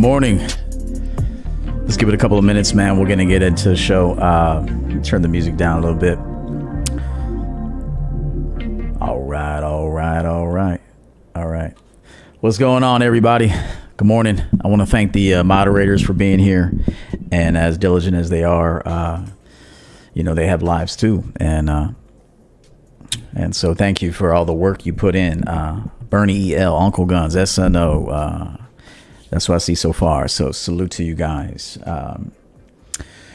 Morning. Let's give it a couple of minutes, man. We're gonna get into the show. Uh, turn the music down a little bit. All right, all right, all right, all right. What's going on, everybody? Good morning. I want to thank the uh, moderators for being here, and as diligent as they are, uh, you know they have lives too, and uh, and so thank you for all the work you put in. Uh, Bernie El, Uncle Guns, SNO. Uh, that's what I see so far. So salute to you guys. Um,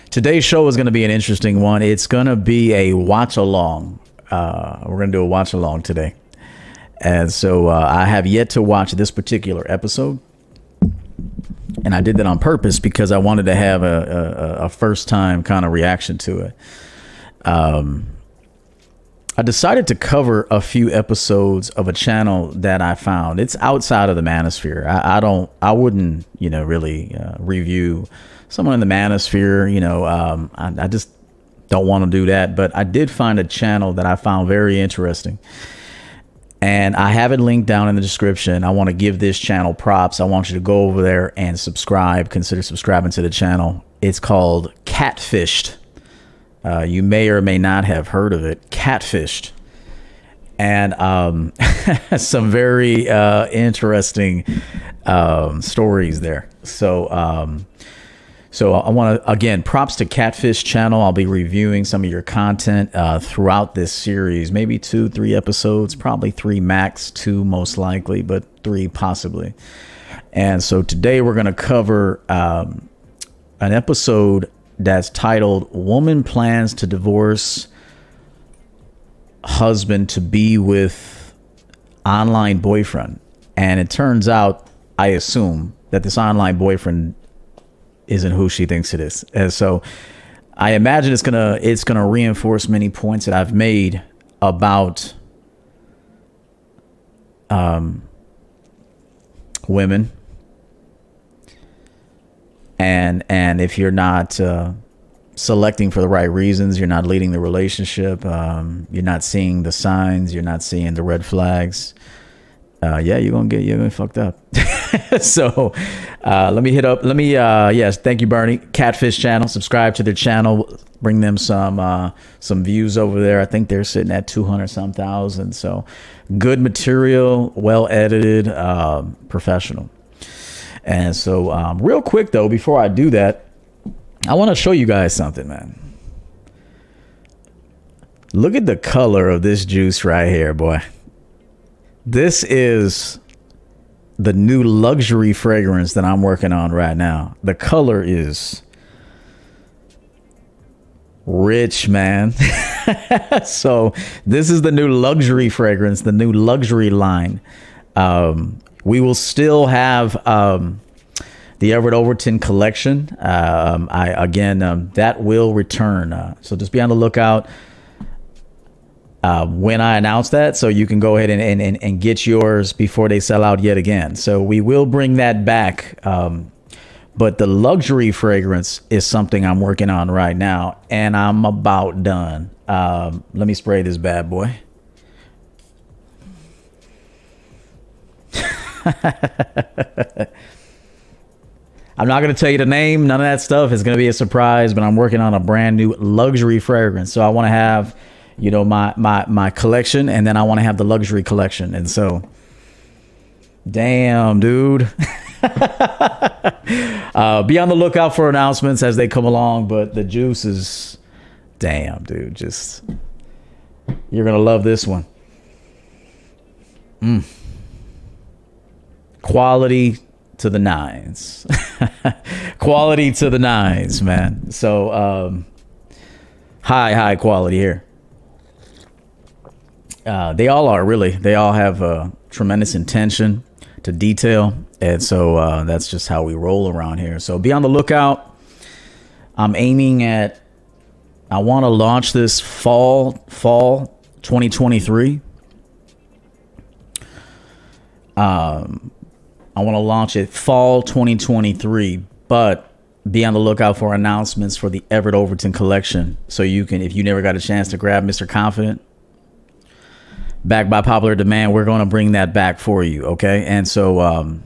today's show is going to be an interesting one. It's going to be a watch along. Uh, we're going to do a watch along today. And so uh, I have yet to watch this particular episode. And I did that on purpose because I wanted to have a, a, a first time kind of reaction to it. Um, I decided to cover a few episodes of a channel that I found. It's outside of the manosphere. I, I don't, I wouldn't, you know, really uh, review someone in the manosphere. You know, um, I, I just don't want to do that. But I did find a channel that I found very interesting. And I have it linked down in the description. I want to give this channel props. I want you to go over there and subscribe. Consider subscribing to the channel. It's called Catfished. Uh, you may or may not have heard of it, catfished. And um, some very uh, interesting um, stories there. So, um, so I want to again props to Catfish Channel. I'll be reviewing some of your content uh, throughout this series, maybe two, three episodes, probably three max, two most likely, but three possibly. And so today we're going to cover um, an episode that's titled Woman Plans to Divorce Husband to Be with Online Boyfriend. And it turns out, I assume, that this online boyfriend isn't who she thinks it is. And so I imagine it's gonna it's gonna reinforce many points that I've made about um women and and if you're not uh, selecting for the right reasons, you're not leading the relationship, um, you're not seeing the signs, you're not seeing the red flags. Uh, yeah, you're gonna get you're gonna fucked up. so uh, let me hit up. Let me uh, yes, thank you, Bernie. Catfish channel. Subscribe to their channel. Bring them some uh, some views over there. I think they're sitting at two hundred some thousand. So good material, well edited, uh, professional. And so, um, real quick though, before I do that, I want to show you guys something, man. Look at the color of this juice right here, boy. This is the new luxury fragrance that I'm working on right now. The color is rich, man. so, this is the new luxury fragrance, the new luxury line. Um, we will still have um, the Everett Overton collection. Um, I again um, that will return, uh, so just be on the lookout uh, when I announce that, so you can go ahead and, and, and, get yours before they sell out yet again. So we will bring that back. Um, but the luxury fragrance is something I'm working on right now, and I'm about done. Um, let me spray this bad boy. I'm not going to tell you the name. None of that stuff is going to be a surprise, but I'm working on a brand new luxury fragrance. So I want to have, you know, my my my collection and then I want to have the luxury collection. And so damn, dude. uh, be on the lookout for announcements as they come along, but the juice is damn, dude. Just you're going to love this one. Mm quality to the nines. quality to the nines, man. So um, high, high quality here. Uh, they all are really. They all have a tremendous intention to detail, and so uh, that's just how we roll around here. So be on the lookout. I'm aiming at. I want to launch this fall, fall 2023. Um, I want to launch it fall 2023, but be on the lookout for announcements for the Everett Overton collection. So you can, if you never got a chance to grab Mr. Confident, back by popular demand, we're going to bring that back for you. Okay. And so, um,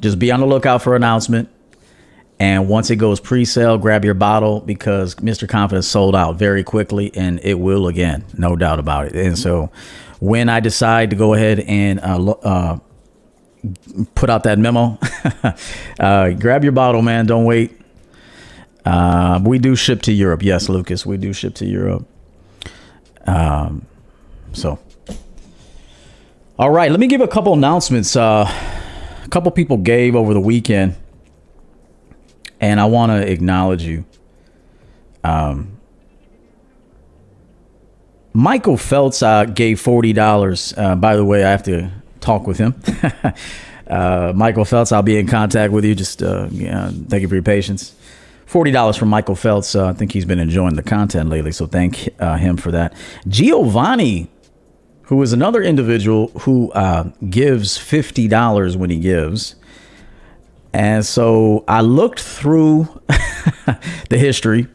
Just be on the lookout for announcement. And once it goes pre-sale, grab your bottle because Mr. Confidence sold out very quickly, and it will again, no doubt about it. And so, when I decide to go ahead and uh, uh, put out that memo, uh, grab your bottle, man. Don't wait. Uh, we do ship to Europe, yes, Lucas. We do ship to Europe. Um, so, all right, let me give a couple announcements. Uh, a couple people gave over the weekend and I want to acknowledge you. Um, Michael Feltz uh, gave forty dollars. Uh, by the way, I have to talk with him. uh, Michael Feltz, I'll be in contact with you. Just uh, yeah, thank you for your patience. Forty dollars from Michael Feltz. Uh, I think he's been enjoying the content lately, so thank uh, him for that. Giovanni, who is another individual who gives fifty dollars when he gives. And so I looked through the history,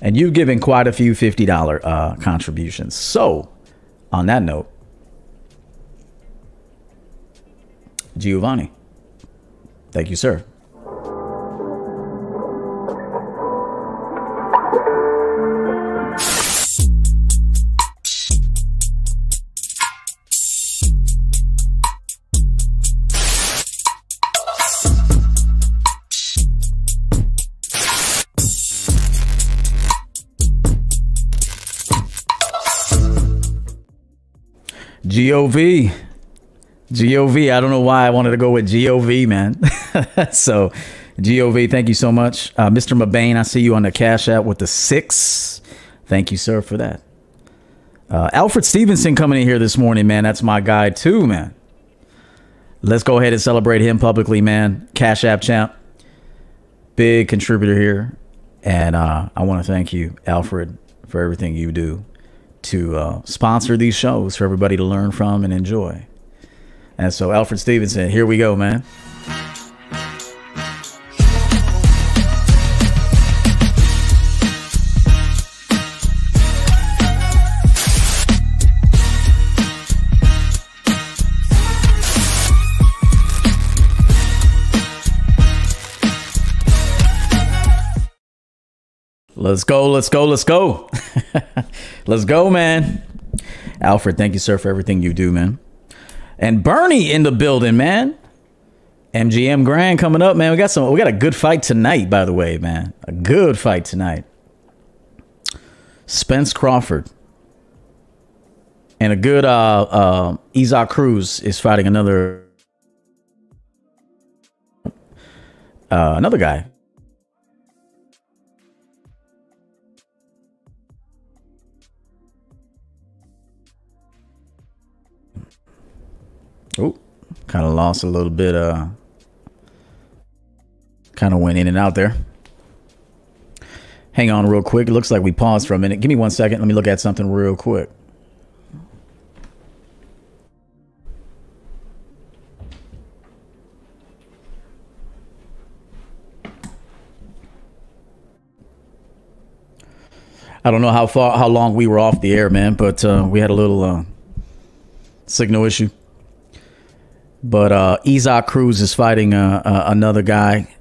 and you've given quite a few $50 uh, contributions. So, on that note, Giovanni, thank you, sir. GOV. GOV. I don't know why I wanted to go with GOV, man. so, GOV, thank you so much. Uh, Mr. Mabane, I see you on the Cash App with the six. Thank you, sir, for that. Uh, Alfred Stevenson coming in here this morning, man. That's my guy, too, man. Let's go ahead and celebrate him publicly, man. Cash App champ. Big contributor here. And uh, I want to thank you, Alfred, for everything you do to uh, sponsor these shows for everybody to learn from and enjoy. And so, Alfred Stevenson, here we go, man. Let's go, let's go, let's go. let's go, man. Alfred, thank you, sir, for everything you do, man. And Bernie in the building, man. MGM Grand coming up, man. We got some we got a good fight tonight, by the way, man. A good fight tonight. Spence Crawford. And a good uh uh Isaac Cruz is fighting another uh another guy. Kind of lost a little bit. Uh, kind of went in and out there. Hang on real quick. It looks like we paused for a minute. Give me one second. Let me look at something real quick. I don't know how far, how long we were off the air, man, but uh, we had a little uh, signal issue. But uh, Isaac Cruz is fighting uh, uh, another guy.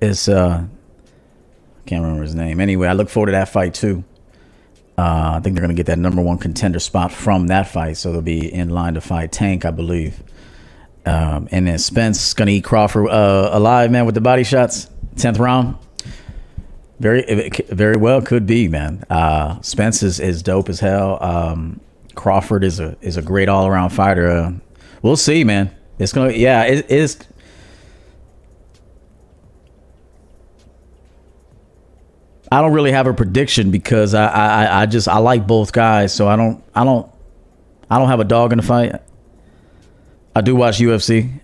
It's uh, I can't remember his name. Anyway, I look forward to that fight too. Uh, I think they're gonna get that number one contender spot from that fight, so they'll be in line to fight Tank, I believe. Um, and then Spence gonna eat Crawford uh, alive, man, with the body shots. Tenth round. Very, very well could be, man. Uh, Spence is, is dope as hell. Um, Crawford is a is a great all around fighter. We'll see, man. It's gonna, yeah, it is. I don't really have a prediction because I, I, I just I like both guys, so I don't I don't I don't have a dog in the fight. I do watch UFC.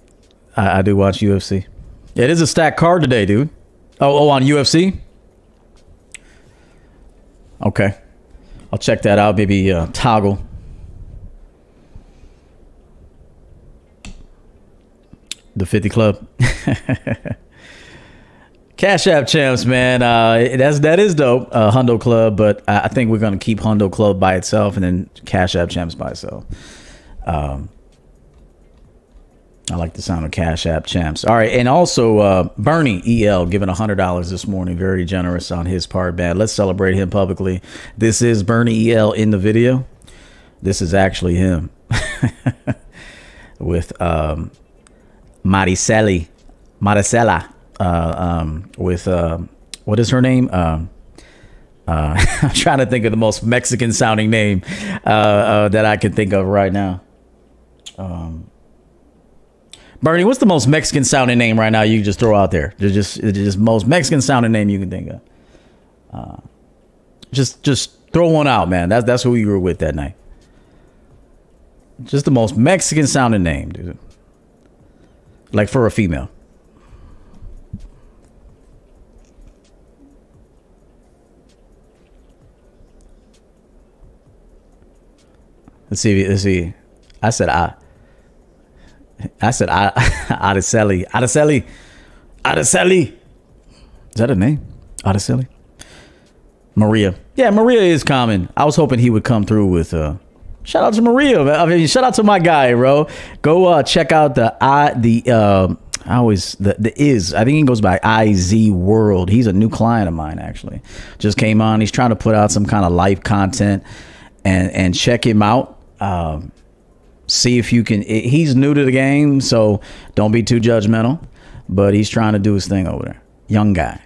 I, I do watch UFC. It is a stacked card today, dude. Oh, oh, on UFC. Okay, I'll check that out. Maybe uh, toggle. The 50 Club. Cash App champs, man. Uh, that's that is dope. Uh, Hundo Club, but I, I think we're gonna keep Hundo Club by itself, and then Cash App champs by itself. Um, I like the sound of Cash App champs. All right, and also uh, Bernie El giving hundred dollars this morning, very generous on his part. Man, let's celebrate him publicly. This is Bernie El in the video. This is actually him with um, Mariceli, Maricela, uh, um, with uh, what is her name? Uh, uh, I'm trying to think of the most Mexican sounding name uh, uh, that I can think of right now. Um, Bernie, what's the most Mexican sounding name right now you can just throw out there? Just, just, just most Mexican sounding name you can think of. Just, just throw one out, man. That's that's who you were with that night. Just the most Mexican sounding name, dude. Like for a female. Let's see. Let's see. I said I. I said I. Araceli. Araceli. Araceli. Is that a name? Araceli. Maria. Yeah, Maria is common. I was hoping he would come through with. uh Shout out to Maria. I mean, shout out to my guy, bro. Go uh check out the I the uh, I always the the is I think he goes by IZ World. He's a new client of mine actually. Just came on. He's trying to put out some kind of life content and and check him out. Um, see if you can. He's new to the game, so don't be too judgmental. But he's trying to do his thing over there. Young guy.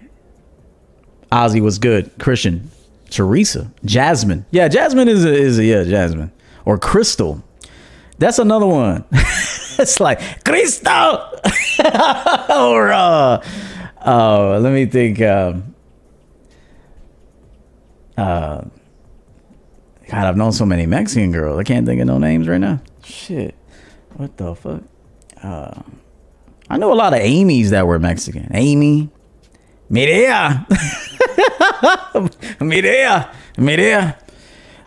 Ozzy was good. Christian, Teresa, Jasmine. Yeah, Jasmine is a, is a, yeah Jasmine or Crystal. That's another one. it's like Crystal or uh, uh, let me think. Um, uh, God, I've known so many Mexican girls. I can't think of no names right now. Shit. What the fuck? Uh, I know a lot of Amy's that were Mexican. Amy. Mireya. Mireya. Mireya.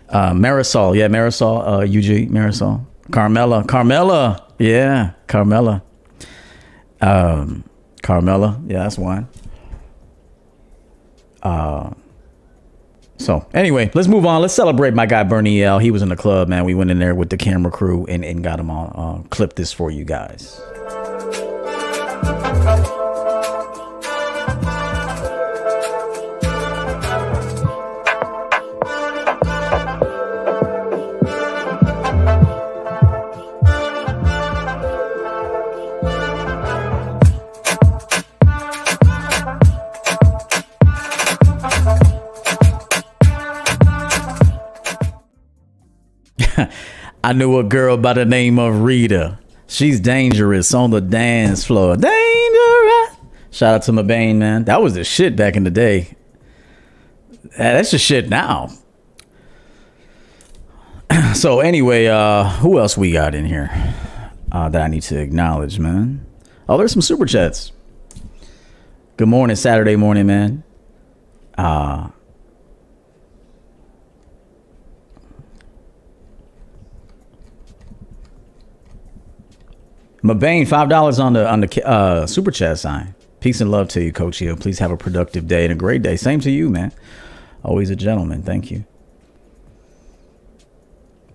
Uh, Marisol. Yeah, Marisol. Uh, UG. Marisol. Carmela. Carmela. Yeah. Carmela. Um, Carmela. Yeah, that's one. Uh, so anyway, let's move on. Let's celebrate my guy Bernie L. He was in the club, man. We went in there with the camera crew and, and got him on uh, clip this for you guys. I knew a girl by the name of Rita. She's dangerous on the dance floor. Dangerous. Shout out to Mabane, man. That was the shit back in the day. That's the shit now. so anyway, uh, who else we got in here uh, that I need to acknowledge, man? Oh, there's some super chats. Good morning, Saturday morning, man. Uh, Mabane, five dollars on the on the uh, super chat sign. Peace and love to you, Coach Hill. Please have a productive day and a great day. Same to you, man. Always a gentleman. Thank you.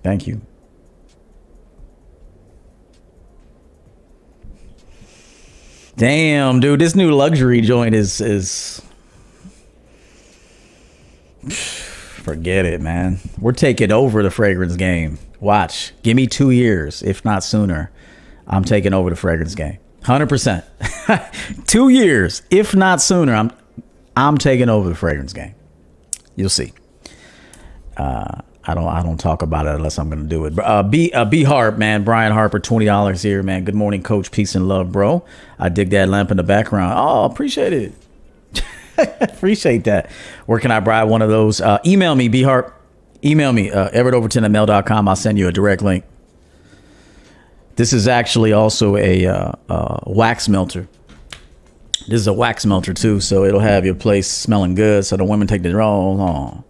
Thank you. Damn, dude, this new luxury joint is is forget it, man. We're taking over the fragrance game. Watch. Give me 2 years, if not sooner. I'm taking over the fragrance game. 100%. 2 years, if not sooner, I'm I'm taking over the fragrance game. You'll see. Uh, I don't I don't talk about it unless I'm gonna do it. Uh, B uh, B Harp man, Brian Harper, twenty dollars here, man. Good morning, Coach. Peace and love, bro. I dig that lamp in the background. Oh, appreciate it. appreciate that. Where can I buy one of those? Uh, email me, B Harp. Email me, uh, everettoverton at mail.com. I'll send you a direct link. This is actually also a uh, uh, wax melter. This is a wax melter too, so it'll have your place smelling good, so the women take the draws on.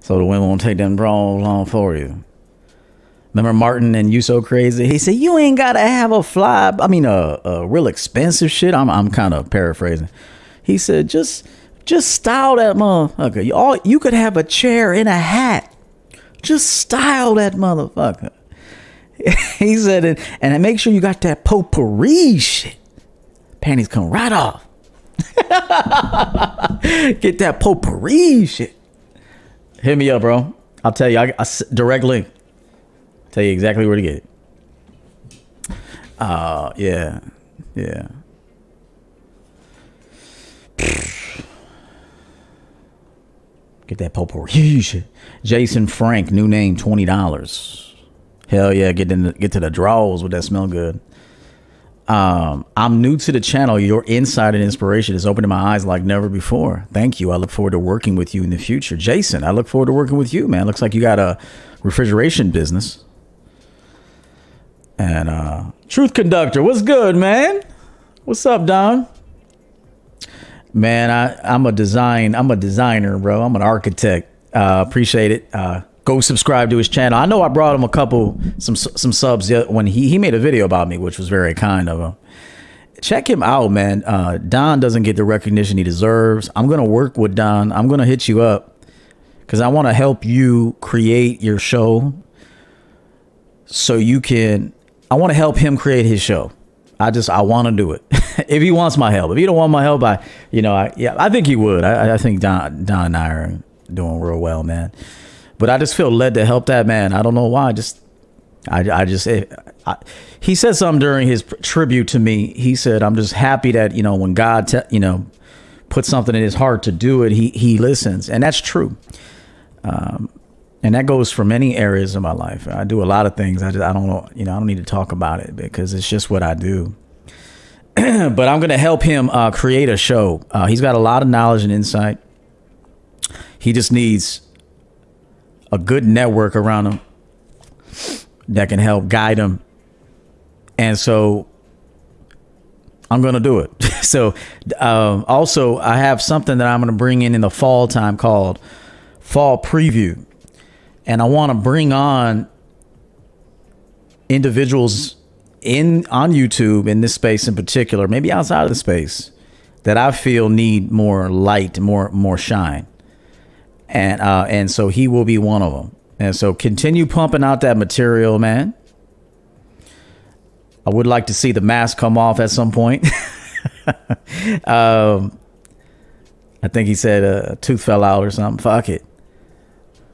So the women won't take them draws on for you. Remember Martin and you so crazy? He said you ain't gotta have a fly. I mean, a, real expensive shit. I'm I'm kind of paraphrasing. He said just just style that motherfucker. You all you could have a chair and a hat. Just style that motherfucker. he said it, and make sure you got that potpourri shit. Panties come right off. Get that potpourri shit. Hit me up, bro. I'll tell you. I, I direct link. Tell you exactly where to get it. Uh, yeah, yeah. Get that potpourri shit. Jason Frank, new name, twenty dollars. Hell yeah, get in get to the draws with that smell good. Um, I'm new to the channel. Your insight and inspiration is opening my eyes like never before. Thank you. I look forward to working with you in the future. Jason, I look forward to working with you, man. Looks like you got a refrigeration business. And uh Truth Conductor, what's good, man? What's up, Don? Man, I, I'm a design, I'm a designer, bro. I'm an architect. Uh, appreciate it. Uh, go subscribe to his channel. I know I brought him a couple some some subs when he he made a video about me, which was very kind of him. Check him out, man. Uh, Don doesn't get the recognition he deserves. I'm gonna work with Don. I'm gonna hit you up because I want to help you create your show so you can. I want to help him create his show. I just I want to do it. if he wants my help, if he don't want my help, I you know I yeah I think he would. I, I think Don Don and I are doing real well, man. But I just feel led to help that man. I don't know why. I just, I, I just, it, I, he said something during his tribute to me. He said, "I'm just happy that you know when God, te- you know, put something in his heart to do it, he he listens, and that's true. Um, and that goes for many areas of my life. I do a lot of things. I just, I don't know, you know, I don't need to talk about it because it's just what I do. but I'm going to help him uh, create a show. Uh, he's got a lot of knowledge and insight. He just needs a good network around them that can help guide them. And so I'm going to do it. so um, also, I have something that I'm going to bring in in the fall time called Fall Preview. And I want to bring on individuals in on YouTube in this space in particular, maybe outside of the space that I feel need more light, more more shine and uh, and so he will be one of them. And so continue pumping out that material, man. I would like to see the mask come off at some point. um, I think he said a tooth fell out or something. Fuck it.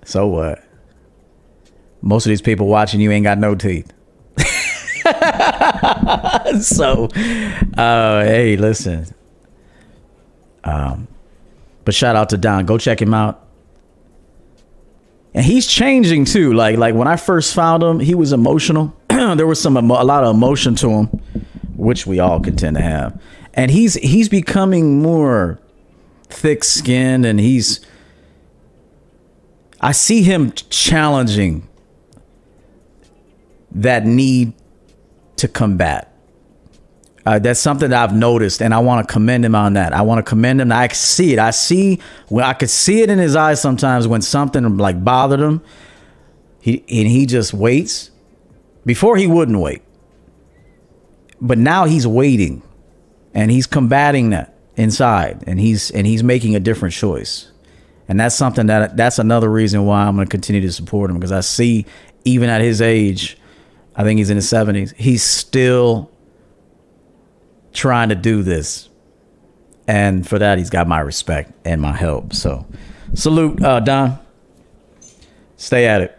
So what? Most of these people watching you ain't got no teeth. so, uh, hey, listen. Um, but shout out to Don. Go check him out and he's changing too. Like like when I first found him, he was emotional. there was some a lot of emotion to him, which we all can tend to have. And he's he's becoming more thick-skinned, and he's. I see him challenging that need to combat. Uh, that's something that I've noticed, and I want to commend him on that. I want to commend him. I see it. I see when I could see it in his eyes sometimes when something like bothered him. He and he just waits. Before he wouldn't wait, but now he's waiting, and he's combating that inside, and he's and he's making a different choice, and that's something that that's another reason why I'm going to continue to support him because I see even at his age, I think he's in his 70s, he's still trying to do this. And for that, he's got my respect and my help. So, salute, uh, Don. Stay at it.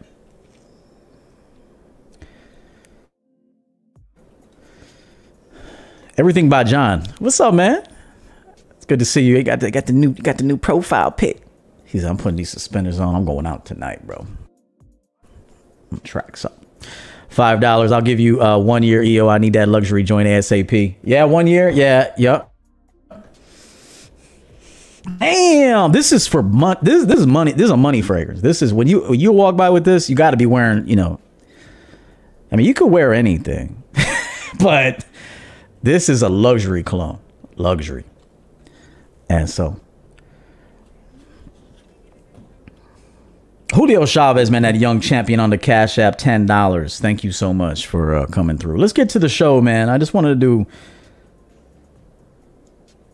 Everything by John. What's up, man? It's good to see you. You got the got the new got the new profile pic. He's I'm putting these suspenders on. I'm going out tonight, bro. Tracks up. Five dollars. I'll give you uh, one year EO. I need that luxury joint ASAP. Yeah, one year. Yeah, yep. Damn, this is for money. This this is money. This is a money fragrance. This is when you when you walk by with this, you got to be wearing. You know, I mean, you could wear anything, but this is a luxury cologne. Luxury, and so Julio Chavez, man, that young champion on the Cash App, ten dollars. Thank you so much for uh, coming through. Let's get to the show, man. I just wanted to do.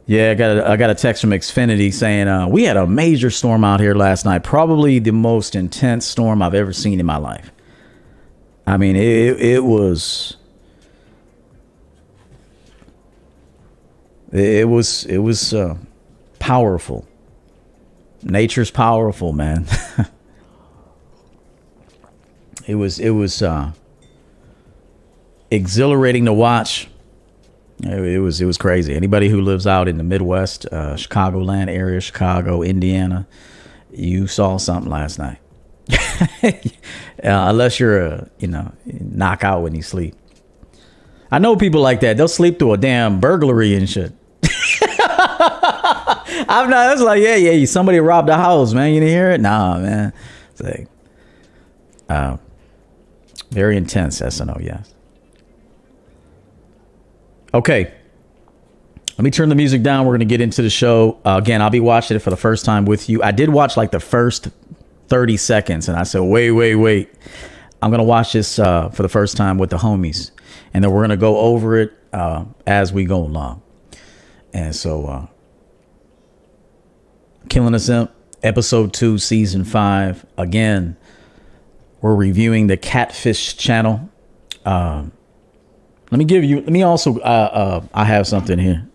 Yeah, I got a, I got a text from Xfinity saying uh, we had a major storm out here last night, probably the most intense storm I've ever seen in my life. I mean, it it was it was it was uh, powerful. Nature's powerful, man. it was it was uh, exhilarating to watch. It, was it was crazy. Anybody who lives out in the Midwest, uh, Chicagoland area, Chicago, Indiana, you saw something last night. uh, unless you're a you know knockout when you sleep. I know people like that. They'll sleep through a damn burglary and shit. I'm not. It's like, yeah, yeah. Somebody robbed a house, man. You didn't hear it? Nah, man. It's like, uh, very intense SNL. Yes. Okay. Let me turn the music down. We're going to get into the show. Uh, again, I'll be watching it for the first time with you. I did watch like the first 30 seconds and I said, wait, wait, wait. I'm going to watch this uh, for the first time with the homies. And then we're going to go over it uh, as we go along. And so, uh, Killing a Simp, episode two, season five. Again, we're reviewing the Catfish channel. Um, let me give you, let me also, uh, uh, I have something here.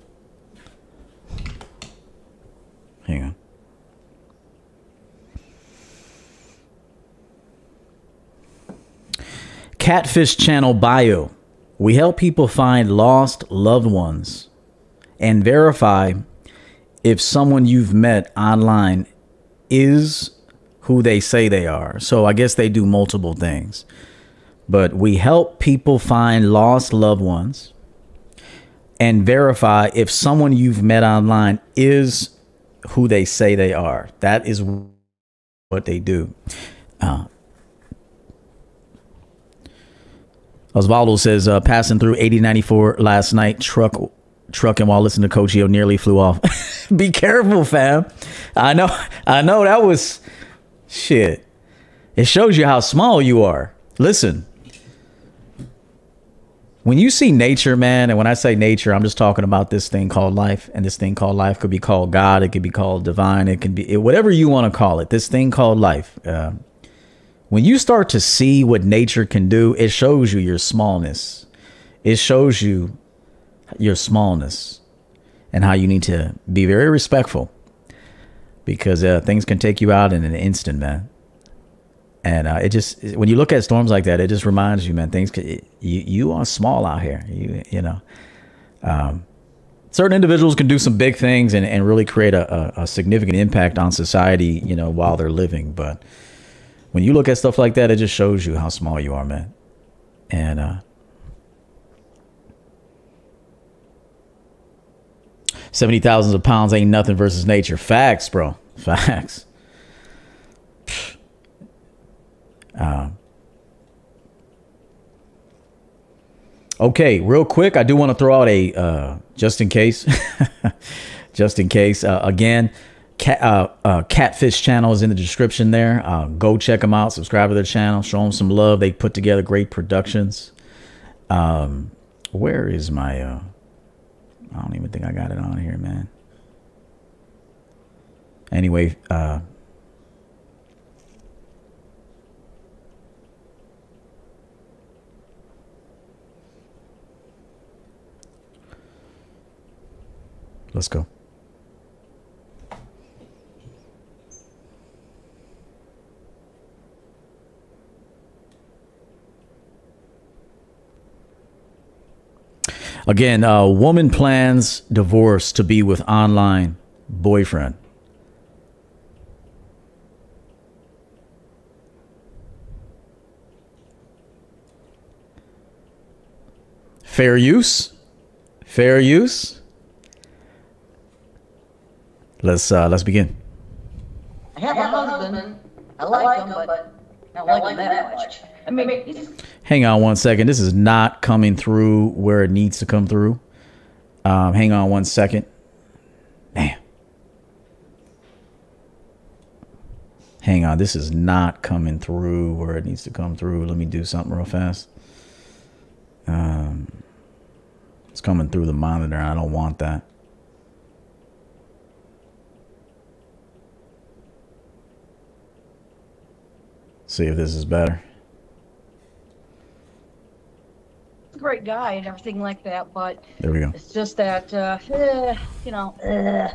Hang on. Catfish channel bio. We help people find lost loved ones and verify if someone you've met online is who they say they are. So I guess they do multiple things. But we help people find lost loved ones and verify if someone you've met online is who they say they are. That is what they do. Uh, Osvaldo says, uh, passing through 8094 last night, truck trucking while listening to Coach EO nearly flew off. Be careful, fam. I know, I know that was shit. It shows you how small you are. Listen, when you see nature, man, and when I say nature, I'm just talking about this thing called life, and this thing called life could be called God, it could be called divine, it can be it, whatever you want to call it. This thing called life. Uh, when you start to see what nature can do, it shows you your smallness. It shows you your smallness and how you need to be very respectful because uh, things can take you out in an instant, man. And uh, it just when you look at storms like that, it just reminds you, man, things can, you you are small out here. You you know, um, certain individuals can do some big things and, and really create a, a, a significant impact on society, you know, while they're living. But when you look at stuff like that, it just shows you how small you are, man. And uh, seventy thousands of pounds ain't nothing versus nature. Facts, bro. Facts. Uh, okay, real quick, I do want to throw out a uh, just in case, just in case. Uh, again, cat, uh, uh, Catfish channel is in the description there. Uh, go check them out. Subscribe to their channel. Show them some love. They put together great productions. Um, where is my? I don't even think I got it on here, man. Anyway, uh, let's go. Again, a woman plans divorce to be with online boyfriend. Fair use? Fair use? Let's uh let's begin. I have a husband. I like him, but not like him that much. Hang on one second. This is not coming through where it needs to come through. Um, hang on one second. Damn. Hang on. This is not coming through where it needs to come through. Let me do something real fast. Um, it's coming through the monitor. I don't want that. See if this is better. Great guy and everything like that, but There we go. it's just that, uh, eh, you know, eh.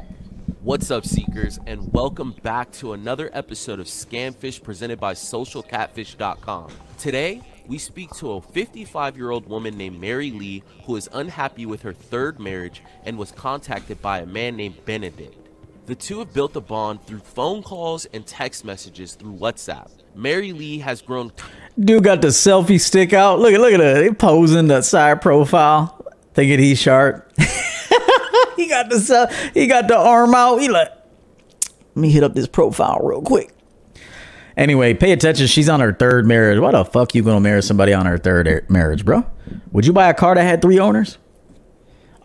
What's up, Seekers, and welcome back to another episode of Scamfish presented by SocialCatfish.com. Today, we speak to a 55 year old woman named Mary Lee who is unhappy with her third marriage and was contacted by a man named Benedict. The two have built a bond through phone calls and text messages through WhatsApp. Mary Lee has grown Dude got the selfie stick out. Look at look at that. He posing the side profile, thinking he's sharp. he got the he got the arm out. He like, let me hit up this profile real quick. Anyway, pay attention. She's on her third marriage. Why the fuck you gonna marry somebody on her third marriage, bro? Would you buy a car that had three owners?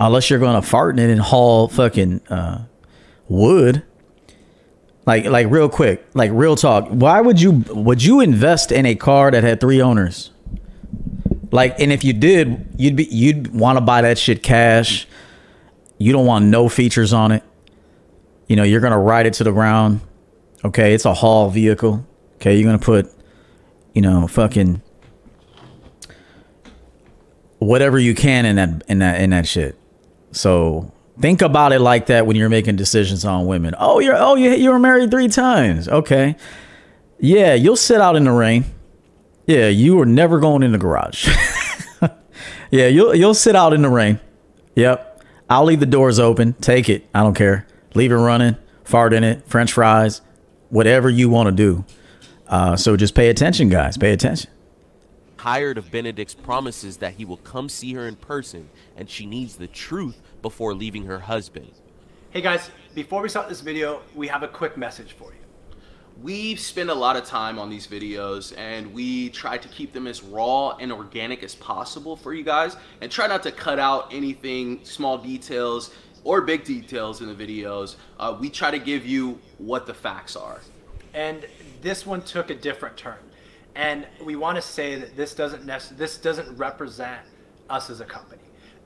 Unless you're gonna fart in it and haul fucking uh, wood. Like like real quick, like real talk. Why would you would you invest in a car that had three owners? Like and if you did, you'd be you'd want to buy that shit cash. You don't want no features on it. You know, you're to ride it to the ground. Okay, it's a haul vehicle. Okay, you're to put you know, fucking whatever you can in that in that in that shit. So think about it like that when you're making decisions on women. Oh, you're oh you you were married three times. Okay, yeah, you'll sit out in the rain. Yeah, you were never going in the garage. yeah, you'll you'll sit out in the rain. Yep, I'll leave the doors open. Take it. I don't care. Leave it running. Fart in it. French fries. Whatever you want to do. Uh, so just pay attention, guys. Pay attention. tired of Benedict's promises that he will come see her in person and she needs the truth before leaving her husband. Hey guys, before we start this video, we have a quick message for you. we spend a lot of time on these videos and we try to keep them as raw and organic as possible for you guys and try not to cut out anything small details or big details in the videos uh, we try to give you what the facts are And this one took a different turn. And we want to say that this doesn't nec- this doesn't represent us as a company.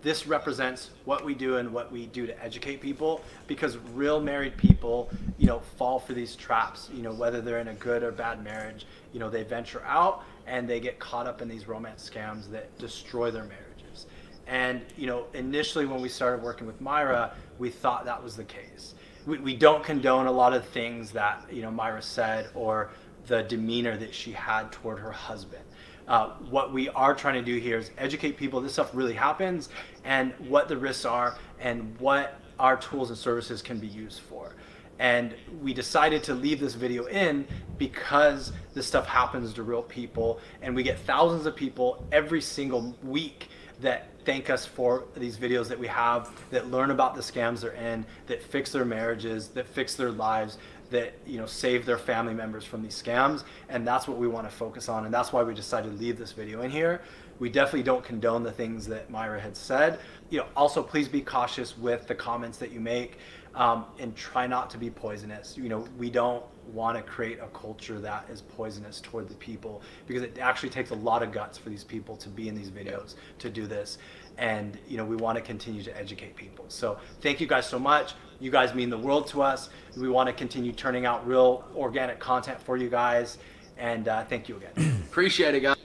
This represents what we do and what we do to educate people because real married people, you know, fall for these traps, you know, whether they're in a good or bad marriage, you know, they venture out and they get caught up in these romance scams that destroy their marriages. And you know, initially when we started working with Myra, we thought that was the case. We, we don't condone a lot of things that you know Myra said or the demeanor that she had toward her husband. Uh, what we are trying to do here is educate people. This stuff really happens, and what the risks are, and what our tools and services can be used for. And we decided to leave this video in because this stuff happens to real people, and we get thousands of people every single week that thank us for these videos that we have that learn about the scams they're in, that fix their marriages, that fix their lives, that you know save their family members from these scams, and that's what we want to focus on, and that's why we decided to leave this video in here. We definitely don't condone the things that Myra had said. You know, also please be cautious with the comments that you make, um, and try not to be poisonous. You know, we don't want to create a culture that is poisonous toward the people because it actually takes a lot of guts for these people to be in these videos to do this and you know we want to continue to educate people so thank you guys so much you guys mean the world to us we want to continue turning out real organic content for you guys and uh, thank you again appreciate it guys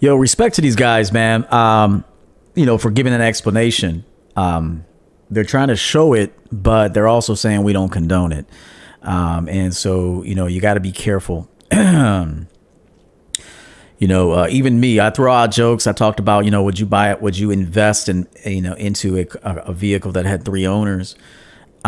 Yo, respect to these guys, man. Um, you know, for giving an explanation. Um, they're trying to show it, but they're also saying we don't condone it. Um, and so, you know, you got to be careful. you know, uh, even me, I throw out jokes. I talked about, you know, would you buy it? Would you invest in, you know, into a, a vehicle that had three owners?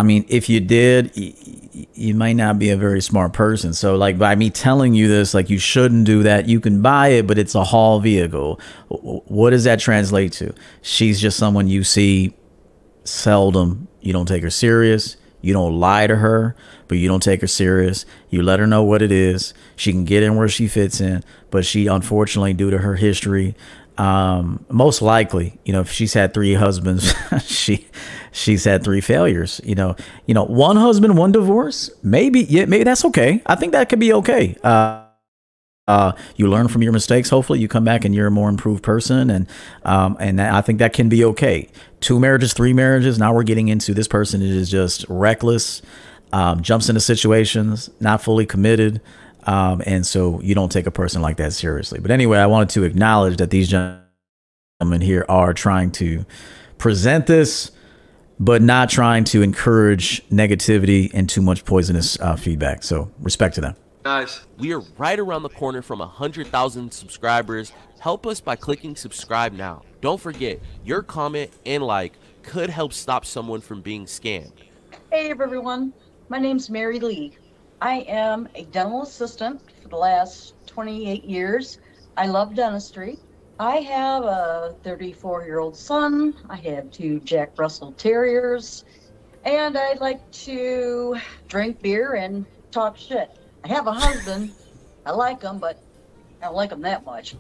I mean, if you did, you might not be a very smart person. So, like, by me telling you this, like, you shouldn't do that. You can buy it, but it's a haul vehicle. What does that translate to? She's just someone you see seldom. You don't take her serious. You don't lie to her, but you don't take her serious. You let her know what it is. She can get in where she fits in, but she, unfortunately, due to her history, um, most likely, you know, if she's had three husbands, she she's had three failures. You know, you know, one husband, one divorce. Maybe, yeah, maybe that's okay. I think that could be okay. Uh, uh, you learn from your mistakes. Hopefully, you come back and you're a more improved person, and um, and I think that can be okay. Two marriages, three marriages. Now we're getting into this person is just reckless, um, jumps into situations, not fully committed, um, and so you don't take a person like that seriously. But anyway, I wanted to acknowledge that these. Gentlemen here are trying to present this, but not trying to encourage negativity and too much poisonous uh, feedback. So respect to them. Guys, We are right around the corner from 100,000 subscribers. Help us by clicking subscribe now. Don't forget, your comment and like could help stop someone from being scammed. Hey everyone, my name's Mary Lee. I am a dental assistant for the last 28 years. I love dentistry. I have a 34 year old son. I have two Jack Russell Terriers. And I like to drink beer and talk shit. I have a husband. I like him, but I don't like him that much.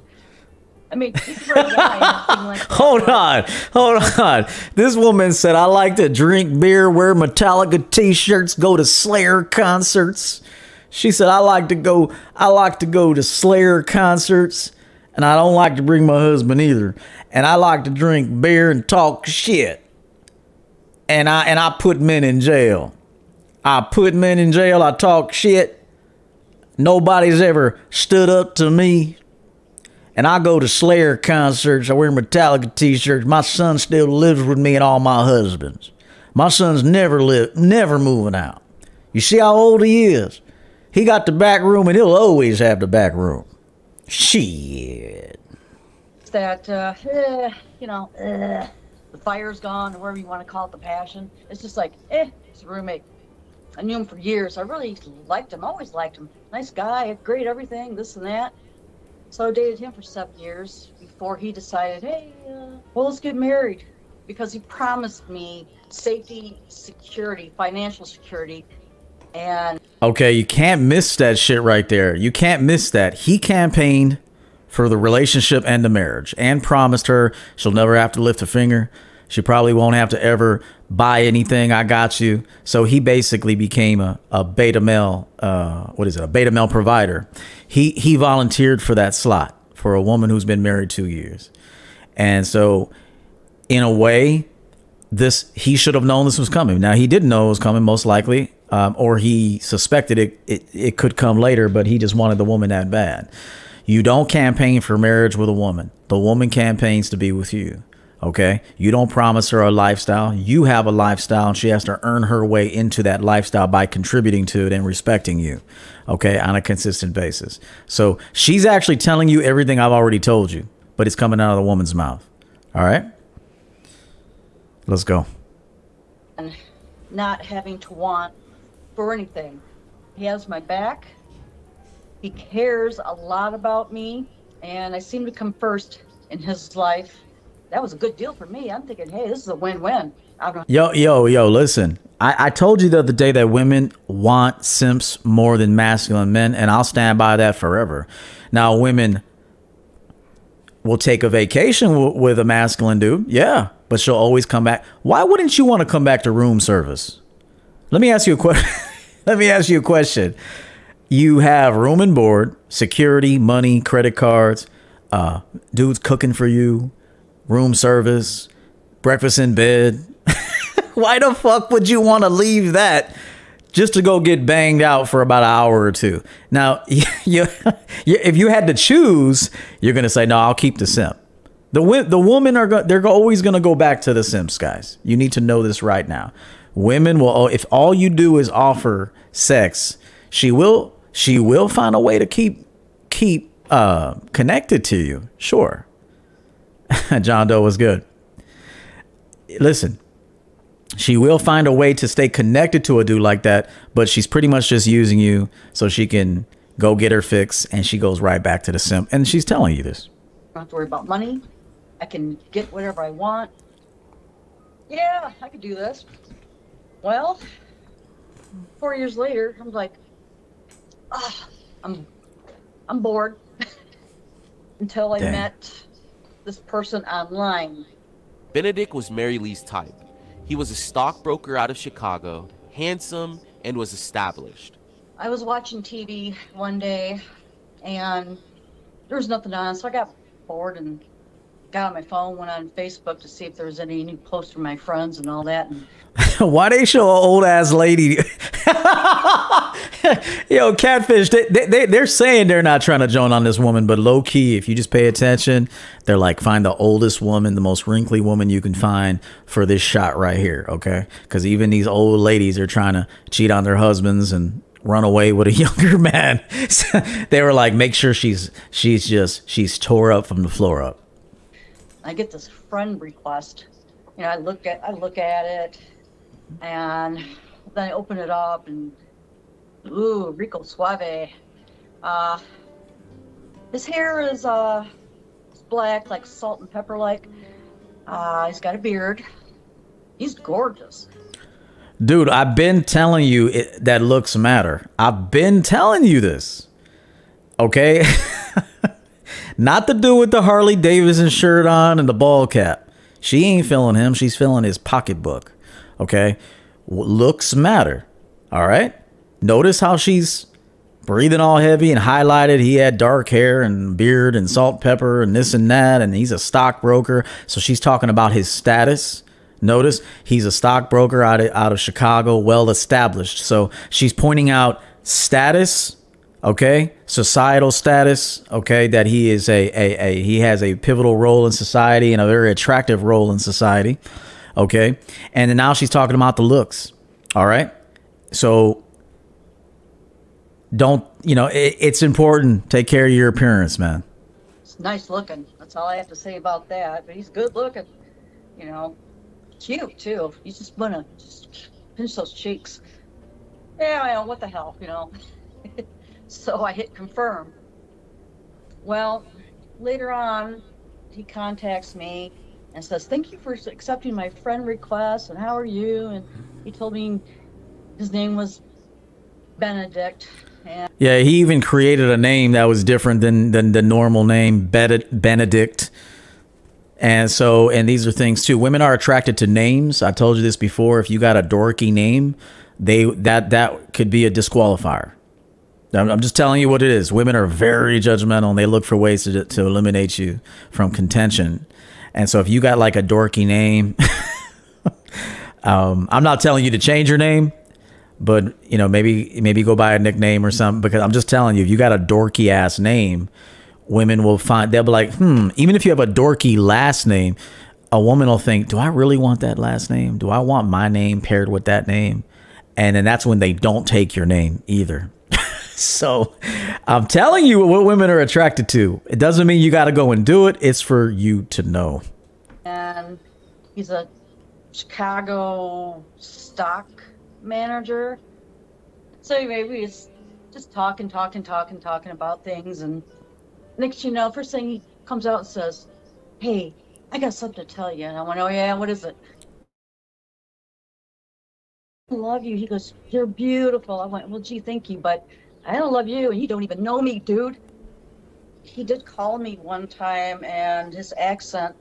I mean, like Hold on, hold on. This woman said, I like to drink beer, wear Metallica t shirts, go to Slayer concerts. She said, I like to go, I like to go to Slayer concerts, and I don't like to bring my husband either. And I like to drink beer and talk shit. And I and I put men in jail. I put men in jail, I talk shit. Nobody's ever stood up to me and I go to Slayer concerts. I wear Metallica t-shirts. My son still lives with me and all my husbands. My son's never live, never moving out. You see how old he is? He got the back room, and he'll always have the back room. Shit. that uh, eh, you know eh, the fire's gone or whatever you want to call it the passion it's just like eh he's a roommate i knew him for years i really liked him always liked him nice guy great everything this and that so i dated him for seven years before he decided hey uh, well let's get married because he promised me safety security financial security and Okay, you can't miss that shit right there. You can't miss that. He campaigned for the relationship and the marriage and promised her she'll never have to lift a finger. She probably won't have to ever buy anything. I got you. So he basically became a, a beta male, uh, what is it, a beta male provider. He, he volunteered for that slot for a woman who's been married two years. And so, in a way, this he should have known this was coming. Now he didn't know it was coming, most likely, um, or he suspected it, it. It could come later, but he just wanted the woman that bad. You don't campaign for marriage with a woman. The woman campaigns to be with you. Okay, you don't promise her a lifestyle. You have a lifestyle, and she has to earn her way into that lifestyle by contributing to it and respecting you. Okay, on a consistent basis. So she's actually telling you everything I've already told you, but it's coming out of the woman's mouth. All right. Let's go. and not having to want for anything. He has my back. He cares a lot about me, and I seem to come first in his life. That was a good deal for me. I'm thinking, hey, this is a win-win. Yo, yo, yo, listen. I, I told you the other day that women want simps more than masculine men, and I'll stand by that forever. Now, women will take a vacation w- with a masculine dude, yeah, but she'll always come back. Why wouldn't you want to come back to room service? Let me ask you a question. Let me ask you a question. You have room and board, security, money, credit cards, uh, dudes cooking for you, room service, breakfast in bed. Why the fuck would you want to leave that just to go get banged out for about an hour or two? Now, you, if you had to choose, you're gonna say, "No, I'll keep the simp." The the women are they're always gonna go back to the simps, guys. You need to know this right now. Women will if all you do is offer sex, she will she will find a way to keep keep uh, connected to you. Sure. John Doe was good. Listen, she will find a way to stay connected to a dude like that, but she's pretty much just using you so she can go get her fix and she goes right back to the simp. And she's telling you this. have to worry about money. I can get whatever I want. Yeah, I could do this. Well, four years later, I'm like, ah, I'm, I'm bored. Until I Dang. met this person online. Benedict was Mary Lee's type. He was a stockbroker out of Chicago, handsome, and was established. I was watching TV one day, and there was nothing on, so I got bored and got on my phone, went on Facebook to see if there was any new posts from my friends and all that. And Why they show an old ass lady? Yo, catfish, they, they, they, are saying they're not trying to join on this woman, but low key, if you just pay attention, they're like, find the oldest woman, the most wrinkly woman you can find for this shot right here, okay? Because even these old ladies are trying to cheat on their husbands and run away with a younger man. they were like, make sure she's she's just she's tore up from the floor up. I get this friend request. You know, I look at I look at it, and then I open it up and ooh, Rico Suave. Uh, his hair is uh, black, like salt and pepper, like. Uh, he's got a beard. He's gorgeous. Dude, I've been telling you it, that looks matter. I've been telling you this. Okay? Not the dude with the Harley Davidson shirt on and the ball cap. She ain't feeling him. She's feeling his pocketbook. Okay? Looks matter. All right? Notice how she's breathing all heavy and highlighted. He had dark hair and beard and salt pepper and this and that. And he's a stockbroker. So she's talking about his status Notice he's a stockbroker out of, out of Chicago, well established. So she's pointing out status, okay, societal status, okay, that he is a, a, a he has a pivotal role in society and a very attractive role in society, okay. And then now she's talking about the looks, all right. So don't you know it, it's important. Take care of your appearance, man. It's nice looking. That's all I have to say about that. But he's good looking, you know cute too. You just wanna just pinch those cheeks. Yeah, know what the hell, you know. so I hit confirm. Well, later on, he contacts me and says, "Thank you for accepting my friend request. And how are you?" And he told me his name was Benedict. Yeah, he even created a name that was different than than the normal name, Benedict. And so, and these are things too. Women are attracted to names. I told you this before. If you got a dorky name, they that that could be a disqualifier. I'm, I'm just telling you what it is. Women are very judgmental, and they look for ways to to eliminate you from contention. And so, if you got like a dorky name, um, I'm not telling you to change your name, but you know maybe maybe go buy a nickname or something. Because I'm just telling you, if you got a dorky ass name women will find they'll be like, hmm, even if you have a dorky last name, a woman will think, do I really want that last name? Do I want my name paired with that name? And then that's when they don't take your name either. So I'm telling you what women are attracted to. It doesn't mean you got to go and do it. It's for you to know. And he's a Chicago stock manager. So anyway, we just talking, talking, talking, talking about things, and next you know, first thing he comes out and says, Hey, I got something to tell you. And I went, Oh, yeah, what is it? I love you. He goes, You're beautiful. I went, Well, gee, thank you, but I don't love you, and you don't even know me, dude. He did call me one time, and his accent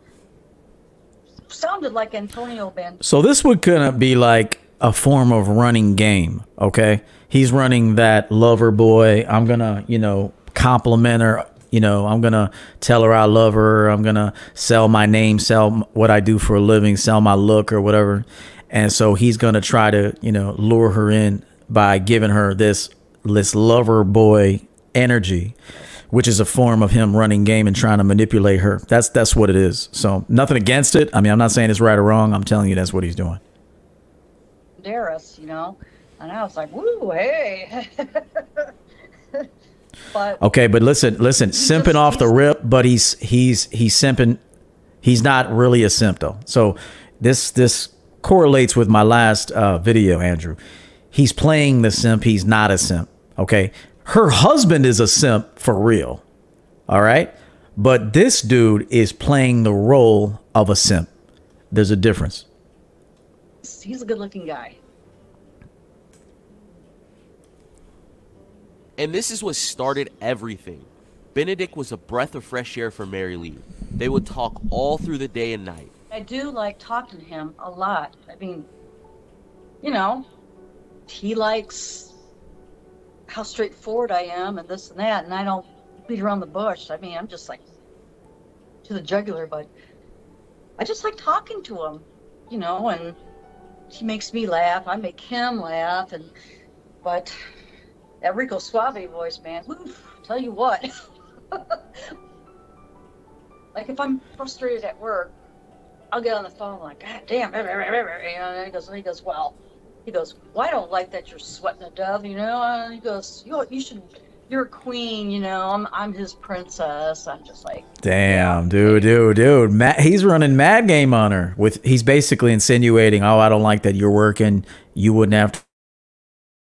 sounded like Antonio Banderas. So this would kind of be like a form of running game, okay? He's running that lover boy. I'm gonna, you know, compliment her you know i'm gonna tell her i love her i'm gonna sell my name sell what i do for a living sell my look or whatever and so he's gonna try to you know lure her in by giving her this this lover boy energy which is a form of him running game and trying to manipulate her that's that's what it is so nothing against it i mean i'm not saying it's right or wrong i'm telling you that's what he's doing Darius, you know and i was like woo hey But okay, but listen, listen, simping just, off the rip, but he's he's he's simping. He's not really a simp though. So this this correlates with my last uh, video, Andrew. He's playing the simp. He's not a simp. Okay, her husband is a simp for real. All right, but this dude is playing the role of a simp. There's a difference. He's a good-looking guy. And this is what started everything. Benedict was a breath of fresh air for Mary Lee. They would talk all through the day and night. I do like talking to him a lot. I mean, you know, he likes how straightforward I am and this and that, and I don't beat around the bush. I mean, I'm just like to the jugular, but I just like talking to him, you know, and he makes me laugh. I make him laugh, and but that Rico Suave voice, man. Tell you what. like if I'm frustrated at work, I'll get on the phone like, God damn, and he goes, he goes, well, he goes, well, I don't like that you're sweating a dove, you know. And he goes, you, you should, you're a queen, you know. I'm, I'm his princess. I'm just like, Damn, dude, dude, dude. Matt, he's running mad game on her. With he's basically insinuating, "Oh, I don't like that you're working. You wouldn't have to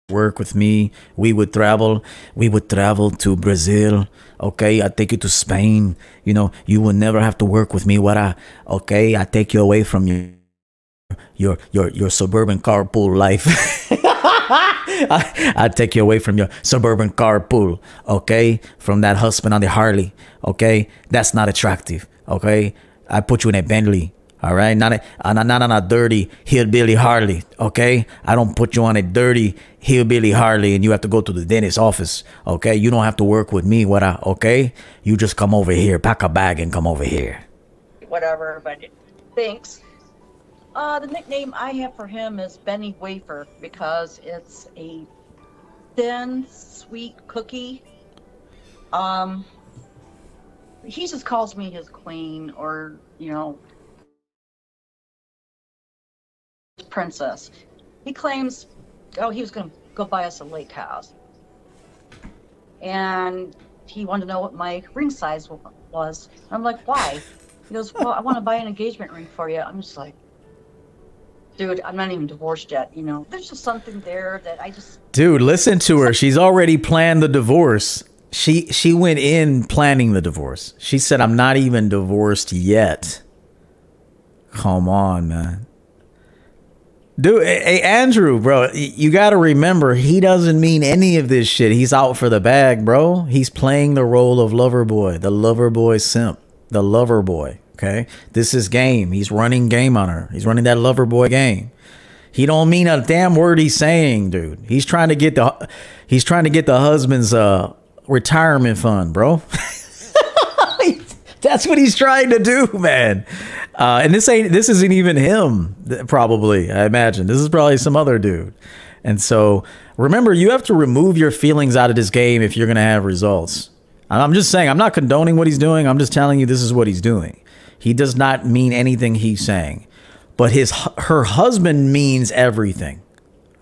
work with me. We would travel. We would travel to Brazil. Okay, I take you to Spain. You know, you would never have to work with me. What I? Okay, I take you away from your your your your suburban carpool life." I, I take you away from your suburban carpool, okay? From that husband on the Harley, okay? That's not attractive, okay? I put you in a Bentley, all right? Not a, uh, not, not on a dirty hillbilly Harley, okay? I don't put you on a dirty hillbilly Harley and you have to go to the dentist office, okay? You don't have to work with me, what I, okay? You just come over here, pack a bag and come over here. whatever, but thanks. Uh, the nickname I have for him is Benny Wafer because it's a thin, sweet cookie. Um, he just calls me his queen or, you know, princess. He claims, oh, he was going to go buy us a lake house. And he wanted to know what my ring size wa- was. I'm like, why? He goes, well, I want to buy an engagement ring for you. I'm just like, dude, I'm not even divorced yet. You know, there's just something there that I just, Dude, listen to her. She's already planned the divorce. She she went in planning the divorce. She said, "I'm not even divorced yet." Come on, man. Dude, hey, Andrew, bro, you got to remember he doesn't mean any of this shit. He's out for the bag, bro. He's playing the role of lover boy, the lover boy simp, the lover boy. Okay, this is game. He's running game on her. He's running that lover boy game. He don't mean a damn word he's saying, dude. He's trying to get the he's trying to get the husband's uh retirement fund, bro. That's what he's trying to do, man. Uh, and this ain't this isn't even him, probably. I imagine this is probably some other dude. And so remember, you have to remove your feelings out of this game if you're gonna have results. I'm just saying, I'm not condoning what he's doing. I'm just telling you this is what he's doing. He does not mean anything he's saying, but his her husband means everything.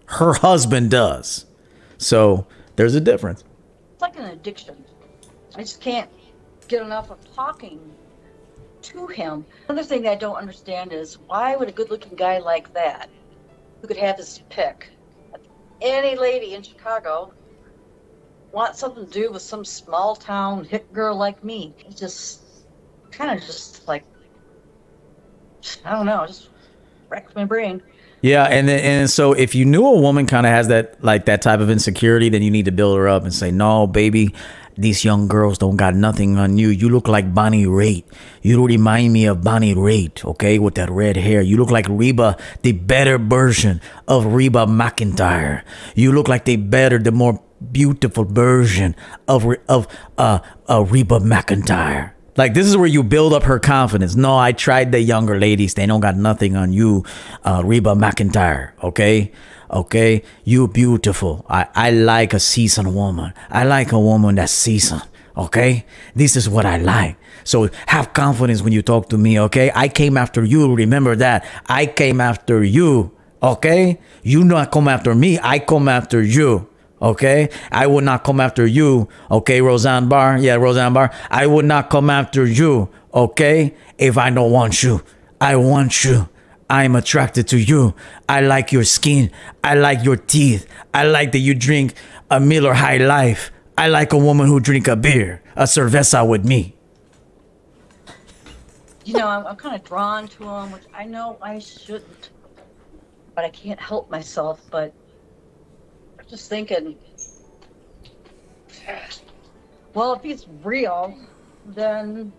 Her husband does. So there's a difference. it's like an addiction. I just can't get enough of talking to him. Another thing I don't understand is why would a good looking guy like that, who could have his pick, any lady in Chicago, want something to do with some small town hit girl like me? It just kind of just like, I don't know, just wrecked my brain. Yeah, and then, and so if you knew a woman kind of has that like that type of insecurity, then you need to build her up and say, "No, baby, these young girls don't got nothing on you. You look like Bonnie Raitt. You remind me of Bonnie Raitt, okay, with that red hair. You look like Reba, the better version of Reba McEntire. You look like the better, the more beautiful version of of uh, uh Reba McEntire." Like this is where you build up her confidence. No, I tried the younger ladies. They don't got nothing on you, uh, Reba McEntire. Okay, okay. You beautiful. I I like a seasoned woman. I like a woman that's seasoned. Okay, this is what I like. So have confidence when you talk to me. Okay, I came after you. Remember that. I came after you. Okay, you not come after me. I come after you. Okay, I would not come after you. Okay, Roseanne Barr. Yeah, Roseanne Barr. I would not come after you. Okay, if I don't want you, I want you. I'm attracted to you. I like your skin. I like your teeth. I like that you drink a Miller High Life. I like a woman who drink a beer, a cerveza with me. you know, I'm, I'm kind of drawn to him, which I know I shouldn't, but I can't help myself. But just thinking, well, if he's real, then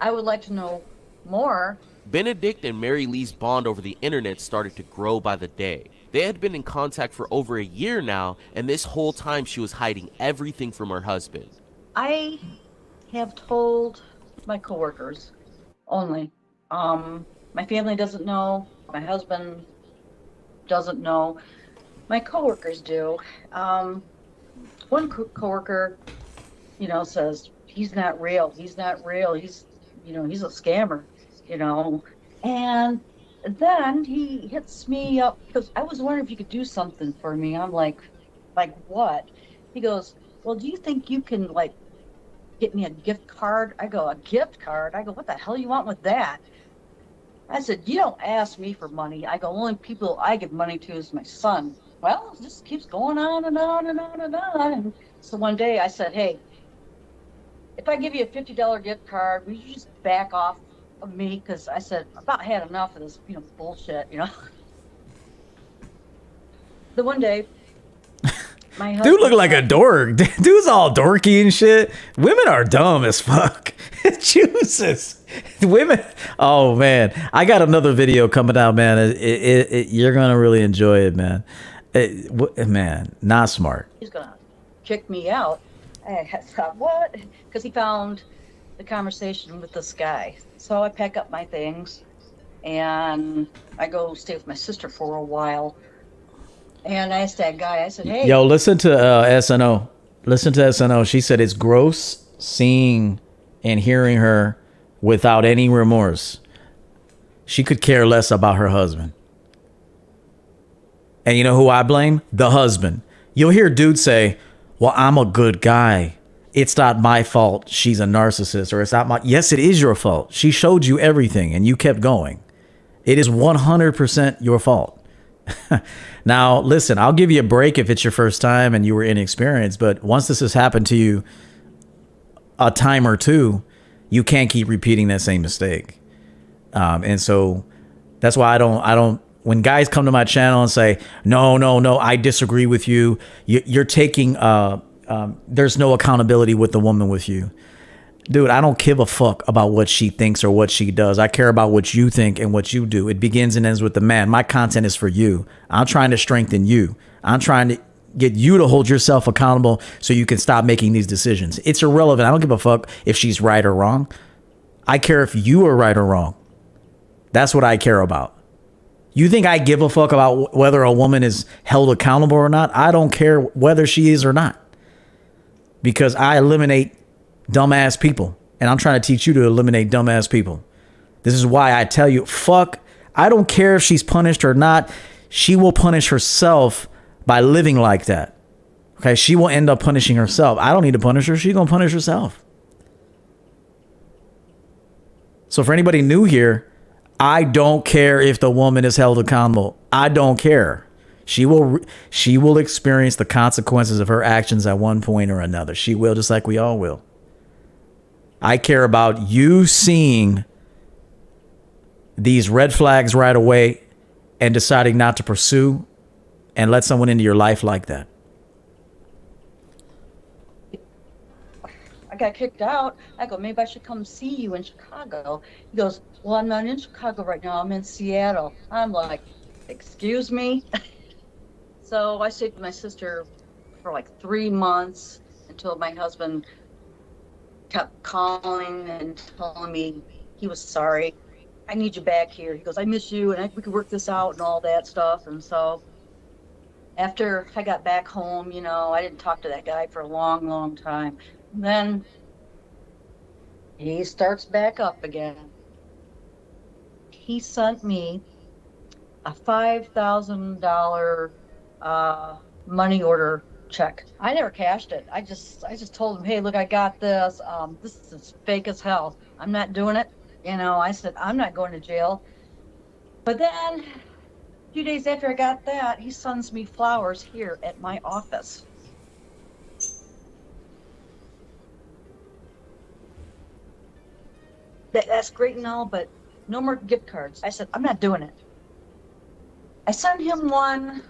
I would like to know more. Benedict and Mary Lee's bond over the internet started to grow by the day. They had been in contact for over a year now, and this whole time she was hiding everything from her husband. I have told my coworkers only. Um, my family doesn't know. My husband doesn't know. My coworkers do. Um, one co- coworker, you know, says he's not real. He's not real. He's, you know, he's a scammer. You know, and then he hits me up because I was wondering if you could do something for me. I'm like, like what? He goes, well, do you think you can like get me a gift card? I go, a gift card? I go, what the hell you want with that? I said, you don't ask me for money. I go, only people I give money to is my son. Well, it just keeps going on and on and on and on. And so one day I said, hey, if I give you a $50 gift card, will you just back off of me? Because I said, I've about had enough of this, you know, bullshit, you know? the one day, my Dude husband look like a dork. Dude's all dorky and shit. Women are dumb as fuck. Jesus. Women. Oh man, I got another video coming out, man. It, it, it, you're gonna really enjoy it, man. It, w- man, not smart. he's gonna kick me out. I thought, what? Because he found the conversation with this guy. So I pack up my things and I go stay with my sister for a while. And I asked that guy, I said, hey, Yo, listen to uh, SNO. Listen to SNO. She said it's gross seeing and hearing her without any remorse. She could care less about her husband. And you know who I blame? The husband. You'll hear dudes say, Well, I'm a good guy. It's not my fault she's a narcissist, or it's not my. Yes, it is your fault. She showed you everything and you kept going. It is 100% your fault. now, listen, I'll give you a break if it's your first time and you were inexperienced, but once this has happened to you a time or two, you can't keep repeating that same mistake. Um, and so that's why I don't, I don't, when guys come to my channel and say, no, no, no, I disagree with you, you you're taking, uh, um, there's no accountability with the woman with you. Dude, I don't give a fuck about what she thinks or what she does. I care about what you think and what you do. It begins and ends with the man. My content is for you. I'm trying to strengthen you. I'm trying to get you to hold yourself accountable so you can stop making these decisions. It's irrelevant. I don't give a fuck if she's right or wrong. I care if you are right or wrong. That's what I care about. You think I give a fuck about whether a woman is held accountable or not? I don't care whether she is or not. Because I eliminate dumbass people. And I'm trying to teach you to eliminate dumbass people. This is why I tell you, fuck, I don't care if she's punished or not. She will punish herself by living like that. Okay, she will end up punishing herself. I don't need to punish her. She's gonna punish herself. So for anybody new here, I don't care if the woman is held accountable. I don't care. She will she will experience the consequences of her actions at one point or another. She will just like we all will. I care about you seeing these red flags right away and deciding not to pursue and let someone into your life like that. I got kicked out. I go, maybe I should come see you in Chicago. He goes, well, I'm not in Chicago right now. I'm in Seattle. I'm like, excuse me. so I stayed with my sister for like three months until my husband kept calling and telling me he was sorry. I need you back here. He goes, I miss you, and I, we could work this out and all that stuff. And so after I got back home, you know, I didn't talk to that guy for a long, long time. Then he starts back up again. He sent me a five thousand dollar uh, money order check. I never cashed it. I just I just told him, hey, look, I got this. Um, this is fake as hell. I'm not doing it. You know, I said I'm not going to jail. But then, a few days after I got that, he sends me flowers here at my office. That, that's great and all, but no more gift cards. I said, I'm not doing it. I sent him one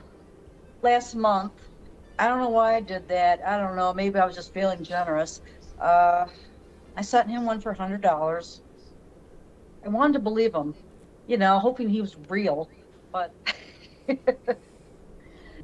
last month. I don't know why I did that. I don't know. Maybe I was just feeling generous. Uh, I sent him one for $100. I wanted to believe him, you know, hoping he was real, but.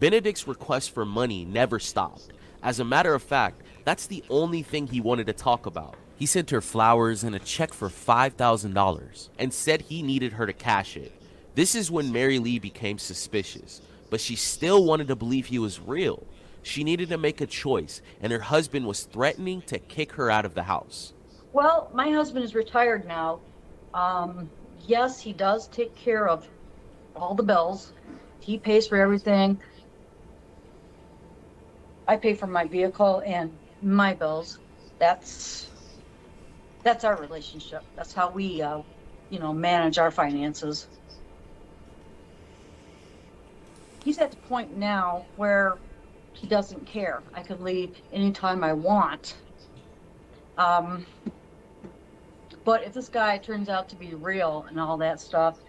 Benedict's request for money never stopped. As a matter of fact, that's the only thing he wanted to talk about. He sent her flowers and a check for $5,000 and said he needed her to cash it. This is when Mary Lee became suspicious. but she still wanted to believe he was real. She needed to make a choice, and her husband was threatening to kick her out of the house. Well, my husband is retired now. Um, yes, he does take care of all the bills. He pays for everything. I pay for my vehicle and my bills. That's that's our relationship. That's how we, uh, you know, manage our finances. He's at the point now where he doesn't care. I could leave anytime I want. Um, but if this guy turns out to be real and all that stuff,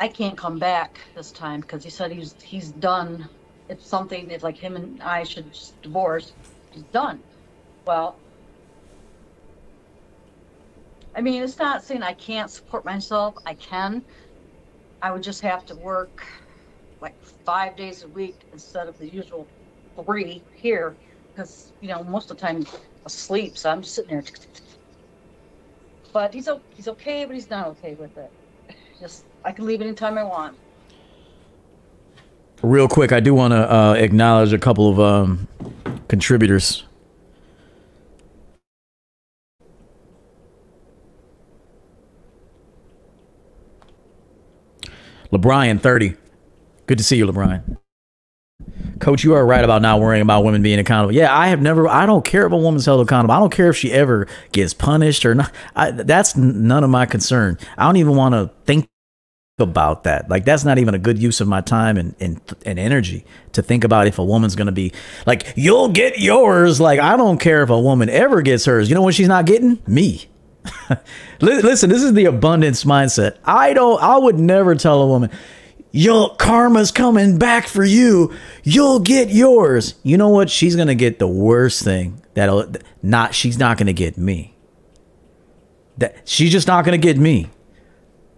I can't come back this time because he said he's he's done. If something, if like him and I should just divorce, he's done. Well, I mean, it's not saying I can't support myself. I can. I would just have to work like five days a week instead of the usual three here because, you know, most of the time asleep. So I'm just sitting there. But he's, he's okay, but he's not okay with it. Just, I can leave anytime I want. Real quick, I do want to uh, acknowledge a couple of um, contributors. LeBron, 30. Good to see you, LeBron. Coach, you are right about not worrying about women being accountable. Yeah, I have never. I don't care if a woman's held accountable. I don't care if she ever gets punished or not. I, that's none of my concern. I don't even want to think about that. Like that's not even a good use of my time and and, and energy to think about if a woman's going to be like you'll get yours. Like I don't care if a woman ever gets hers. You know what she's not getting? Me. Listen, this is the abundance mindset. I don't I would never tell a woman your karma's coming back for you. You'll get yours. You know what? She's gonna get the worst thing. That'll not. She's not gonna get me. That she's just not gonna get me.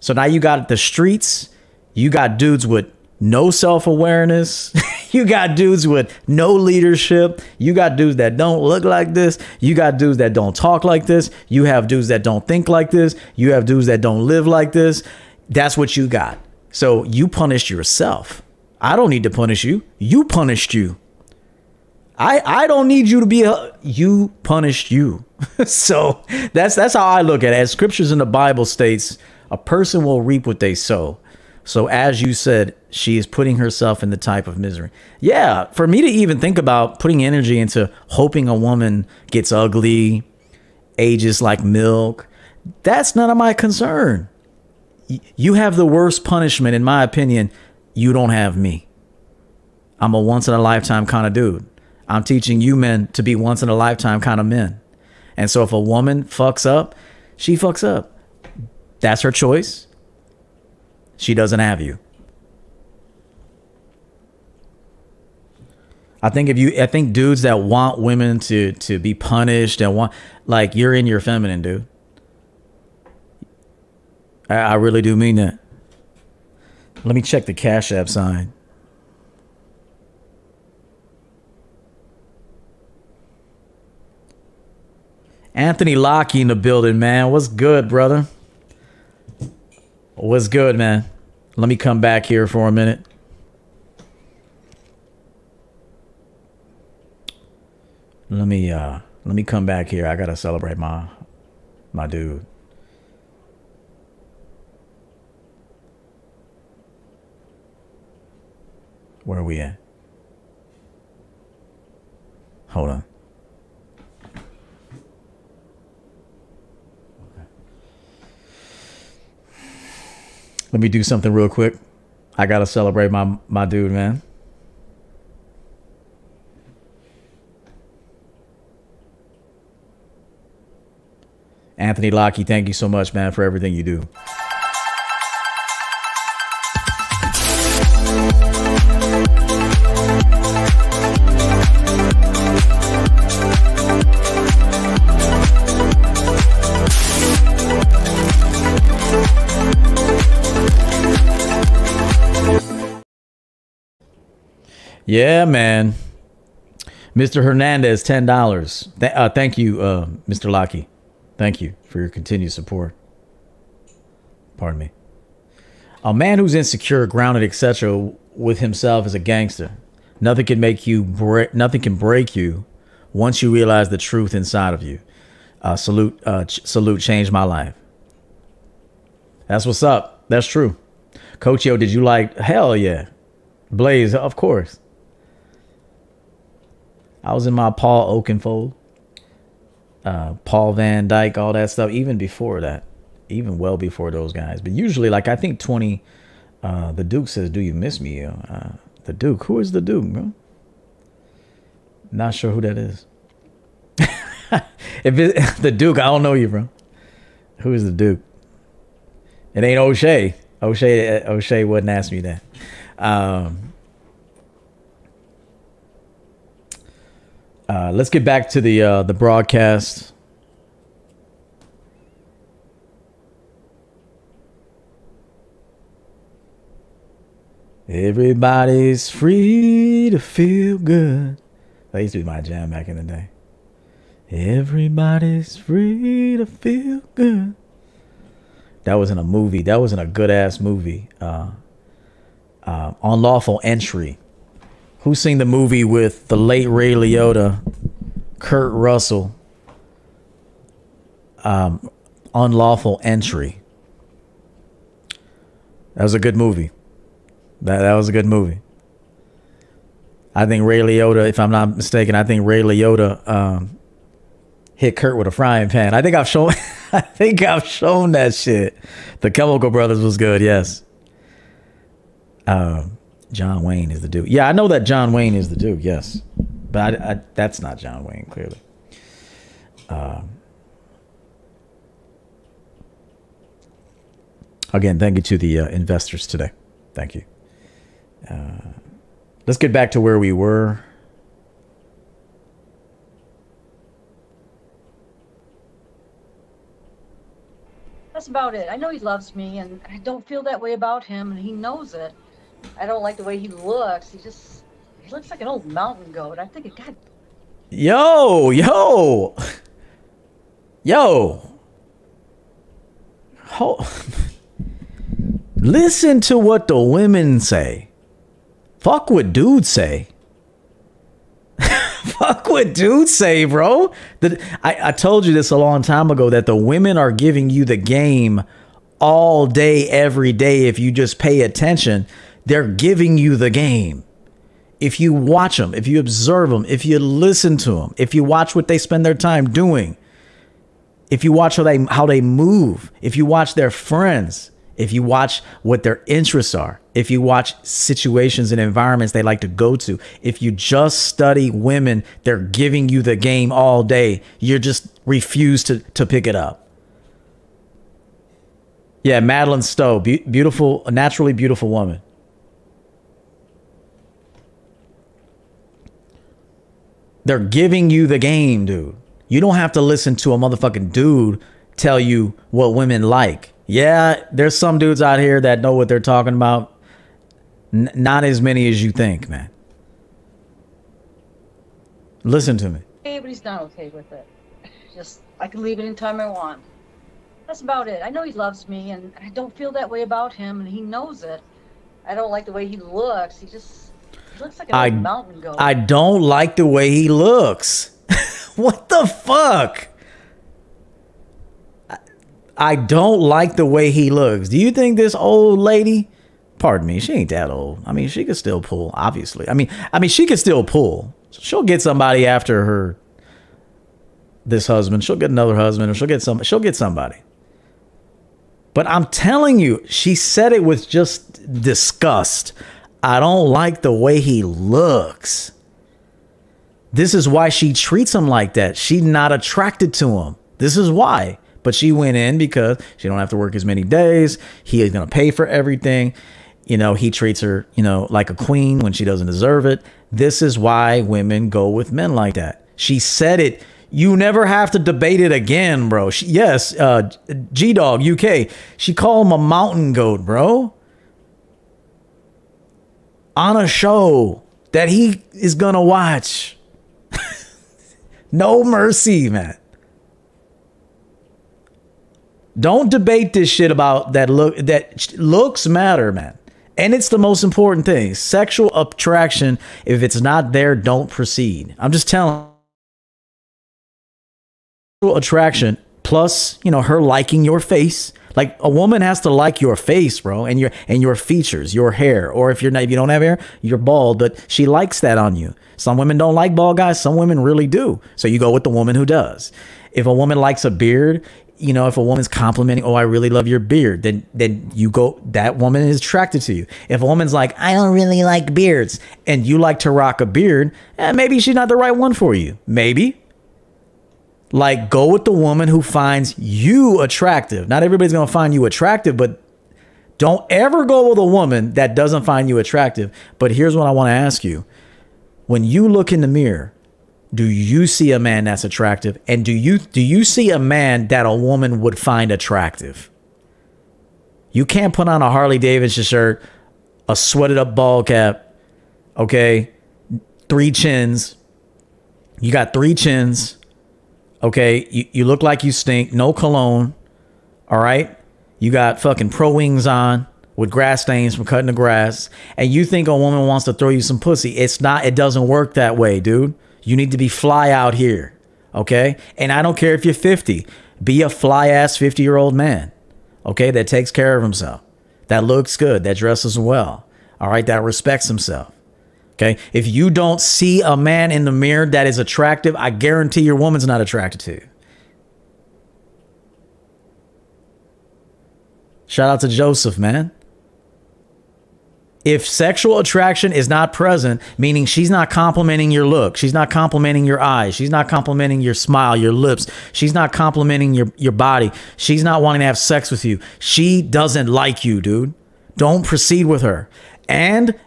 So now you got the streets. You got dudes with no self awareness. you got dudes with no leadership. You got dudes that don't look like this. You got dudes that don't talk like this. You have dudes that don't think like this. You have dudes that don't live like this. That's what you got. So you punished yourself. I don't need to punish you. You punished you. I I don't need you to be a you punished you. so that's that's how I look at it. As scriptures in the Bible states, a person will reap what they sow. So as you said, she is putting herself in the type of misery. Yeah, for me to even think about putting energy into hoping a woman gets ugly, ages like milk, that's none of my concern you have the worst punishment, in my opinion. You don't have me. I'm a once in a lifetime kind of dude. I'm teaching you men to be once in a lifetime kind of men. And so if a woman fucks up, she fucks up. That's her choice. She doesn't have you. I think if you I think dudes that want women to to be punished and want like you're in your feminine, dude. I, I really do mean that. Let me check the Cash App sign. Anthony Lockie in the building, man. What's good, brother? What's good, man? Let me come back here for a minute. Let me uh let me come back here. I gotta celebrate my my dude. Where are we at? Hold on. Let me do something real quick. I gotta celebrate my my dude, man. Anthony Lockie, thank you so much, man, for everything you do. Yeah, man. Mr. Hernandez, ten dollars. Th- uh, thank you, uh, Mr. Lockie. Thank you for your continued support. Pardon me. A man who's insecure, grounded, etc., with himself as a gangster. Nothing can make you break. Nothing can break you once you realize the truth inside of you. Uh, salute, uh, ch- salute, changed my life. That's what's up. That's true. Coach EO, did you like? Hell yeah, Blaze, of course. I was in my Paul Oakenfold, uh, Paul van Dyk, all that stuff. Even before that, even well before those guys. But usually, like I think twenty, uh, the Duke says, "Do you miss me?" Uh, the Duke. Who is the Duke, bro? Not sure who that is. if it, the Duke, I don't know you, bro. Who is the Duke? It ain't O'Shea. O'Shea O'Shea wouldn't ask me that. Um, uh, let's get back to the uh, the broadcast. Everybody's free to feel good. That used to be my jam back in the day. Everybody's free to feel good. That was in a movie. That was in a good ass movie. Uh, uh, Unlawful Entry. Who's seen the movie with the late Ray Liotta, Kurt Russell? Um, Unlawful Entry. That was a good movie. That that was a good movie. I think Ray Liotta, if I'm not mistaken, I think Ray Liotta um, hit Kurt with a frying pan. I think I've shown I think I've shown that shit. The Chemical Brothers was good, yes. Um, John Wayne is the dude. Yeah, I know that John Wayne is the dude, yes. But I, I, that's not John Wayne, clearly. Um, again, thank you to the uh, investors today. Thank you. Uh, let's get back to where we were. That's about it. I know he loves me, and I don't feel that way about him, and he knows it. I don't like the way he looks. He just he looks like an old mountain goat. I think, it got. Yo, yo, yo. Ho- Listen to what the women say. Fuck what dudes say. Fuck what dudes say, bro. The, I, I told you this a long time ago that the women are giving you the game all day, every day. If you just pay attention, they're giving you the game if you watch them, if you observe them, if you listen to them, if you watch what they spend their time doing, if you watch how they how they move, if you watch their friends, if you watch what their interests are, if you watch situations and environments they like to go to, if you just study women, they're giving you the game all day. You're just refuse to to pick it up. Yeah, Madeleine Stowe, be- beautiful, naturally beautiful woman. They're giving you the game, dude. You don't have to listen to a motherfucking dude tell you what women like. Yeah, there's some dudes out here that know what they're talking about. N- not as many as you think, man. Listen to me. he's not okay with it. Just I can leave anytime I want. That's about it. I know he loves me, and I don't feel that way about him, and he knows it. I don't like the way he looks. He just looks like I mountain goat. I don't like the way he looks. what the fuck? I- I don't like the way he looks. Do you think this old lady, pardon me, she ain't that old. I mean, she could still pull, obviously. I mean, I mean, she could still pull. She'll get somebody after her this husband. She'll get another husband or she'll get some she'll get somebody. But I'm telling you, she said it with just disgust. I don't like the way he looks. This is why she treats him like that. She's not attracted to him. This is why. But she went in because she don't have to work as many days. He is going to pay for everything. You know, he treats her, you know, like a queen when she doesn't deserve it. This is why women go with men like that. She said it. You never have to debate it again, bro. She, yes, uh, G Dog UK. She called him a mountain goat, bro on a show that he is gonna watch. no mercy, man. Don't debate this shit about that look that looks matter, man. And it's the most important thing. Sexual attraction, if it's not there, don't proceed. I'm just telling attraction plus, you know, her liking your face. Like a woman has to like your face, bro, and your and your features, your hair, or if you're not if you don't have hair, you're bald, but she likes that on you. Some women don't like bald guys, some women really do. So you go with the woman who does. If a woman likes a beard, you know, if a woman's complimenting, oh, I really love your beard, then then you go. That woman is attracted to you. If a woman's like, I don't really like beards, and you like to rock a beard, eh, maybe she's not the right one for you. Maybe. Like, go with the woman who finds you attractive. Not everybody's gonna find you attractive, but don't ever go with a woman that doesn't find you attractive. But here's what I want to ask you: When you look in the mirror, do you see a man that's attractive? And do you do you see a man that a woman would find attractive? You can't put on a harley davidson shirt a sweated up ball cap okay? Three chins. You got three chins okay you, you look like you stink no cologne all right you got fucking pro wings on with grass stains from cutting the grass and you think a woman wants to throw you some pussy it's not it doesn't work that way dude you need to be fly out here. Okay. And I don't care if you're 50, be a fly ass 50 year old man. Okay. That takes care of himself, that looks good, that dresses well. All right. That respects himself. Okay. If you don't see a man in the mirror that is attractive, I guarantee your woman's not attracted to you. Shout out to Joseph, man if sexual attraction is not present, meaning she's not complimenting your look, she's not complimenting your eyes, she's not complimenting your smile, your lips, she's not complimenting your, your body, she's not wanting to have sex with you, she doesn't like you, dude. Don't proceed with her. And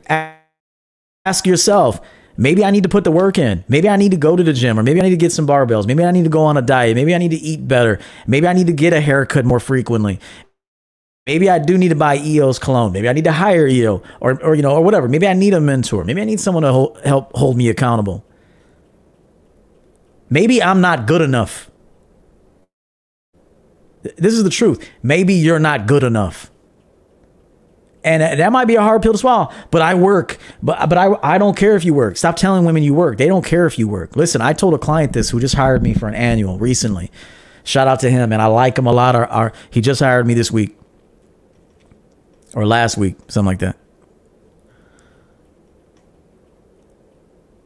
ask yourself, maybe I need to put the work in. Maybe I need to go to the gym, or maybe I need to get some barbells. Maybe I need to go on a diet. Maybe I need to eat better. Maybe I need to get a haircut more frequently. Maybe I do need to buy EO's cologne. Maybe I need to hire EO or, or you know, or whatever. Maybe I need a mentor. Maybe I need someone to hold, help hold me accountable. Maybe I'm not good enough. This is the truth. Maybe you're not good enough. And that might be a hard pill to swallow, but I work. But but I I don't care if you work. Stop telling women you work. They don't care if you work. Listen, I told a client this who just hired me for an annual recently. Shout out to him, and I like him a lot. Our, our he just hired me this week or last week, something like that.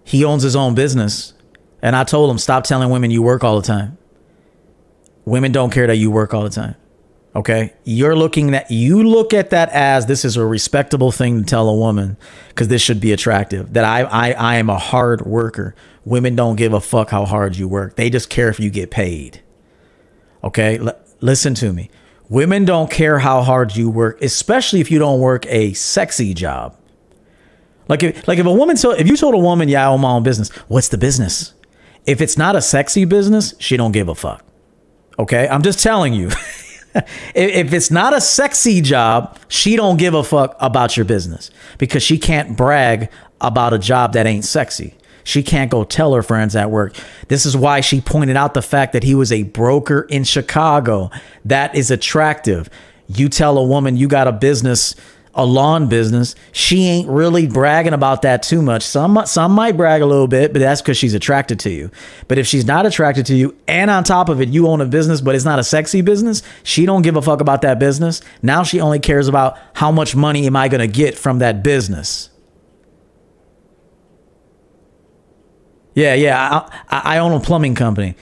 He owns his own business. And I told him, stop telling women you work all the time. Women don't care that you work all the time. Okay. You're looking that you look at that as this is a respectable thing to tell a woman because this should be attractive. That I, I I am a hard worker. Women don't give a fuck how hard you work. They just care if you get paid. Okay. L- listen to me. Women don't care how hard you work, especially if you don't work a sexy job. Like if like if a woman told, if you told a woman, yeah, I own my own business, what's the business? If it's not a sexy business, she don't give a fuck. Okay? I'm just telling you. if it's not a sexy job, she don't give a fuck about your business because she can't brag about a job that ain't sexy. She can't go tell her friends at work. This is why she pointed out the fact that he was a broker in Chicago. That is attractive. You tell a woman you got a business, a lawn business, she ain't really bragging about that too much. Some some might brag a little bit, but that's because she's attracted to you. But if she's not attracted to you, and on top of it, you own a business, but it's not a sexy business, she don't give a fuck about that business. Now she only cares about how much money am I gonna get from that business. Yeah, yeah. I, I own a plumbing company.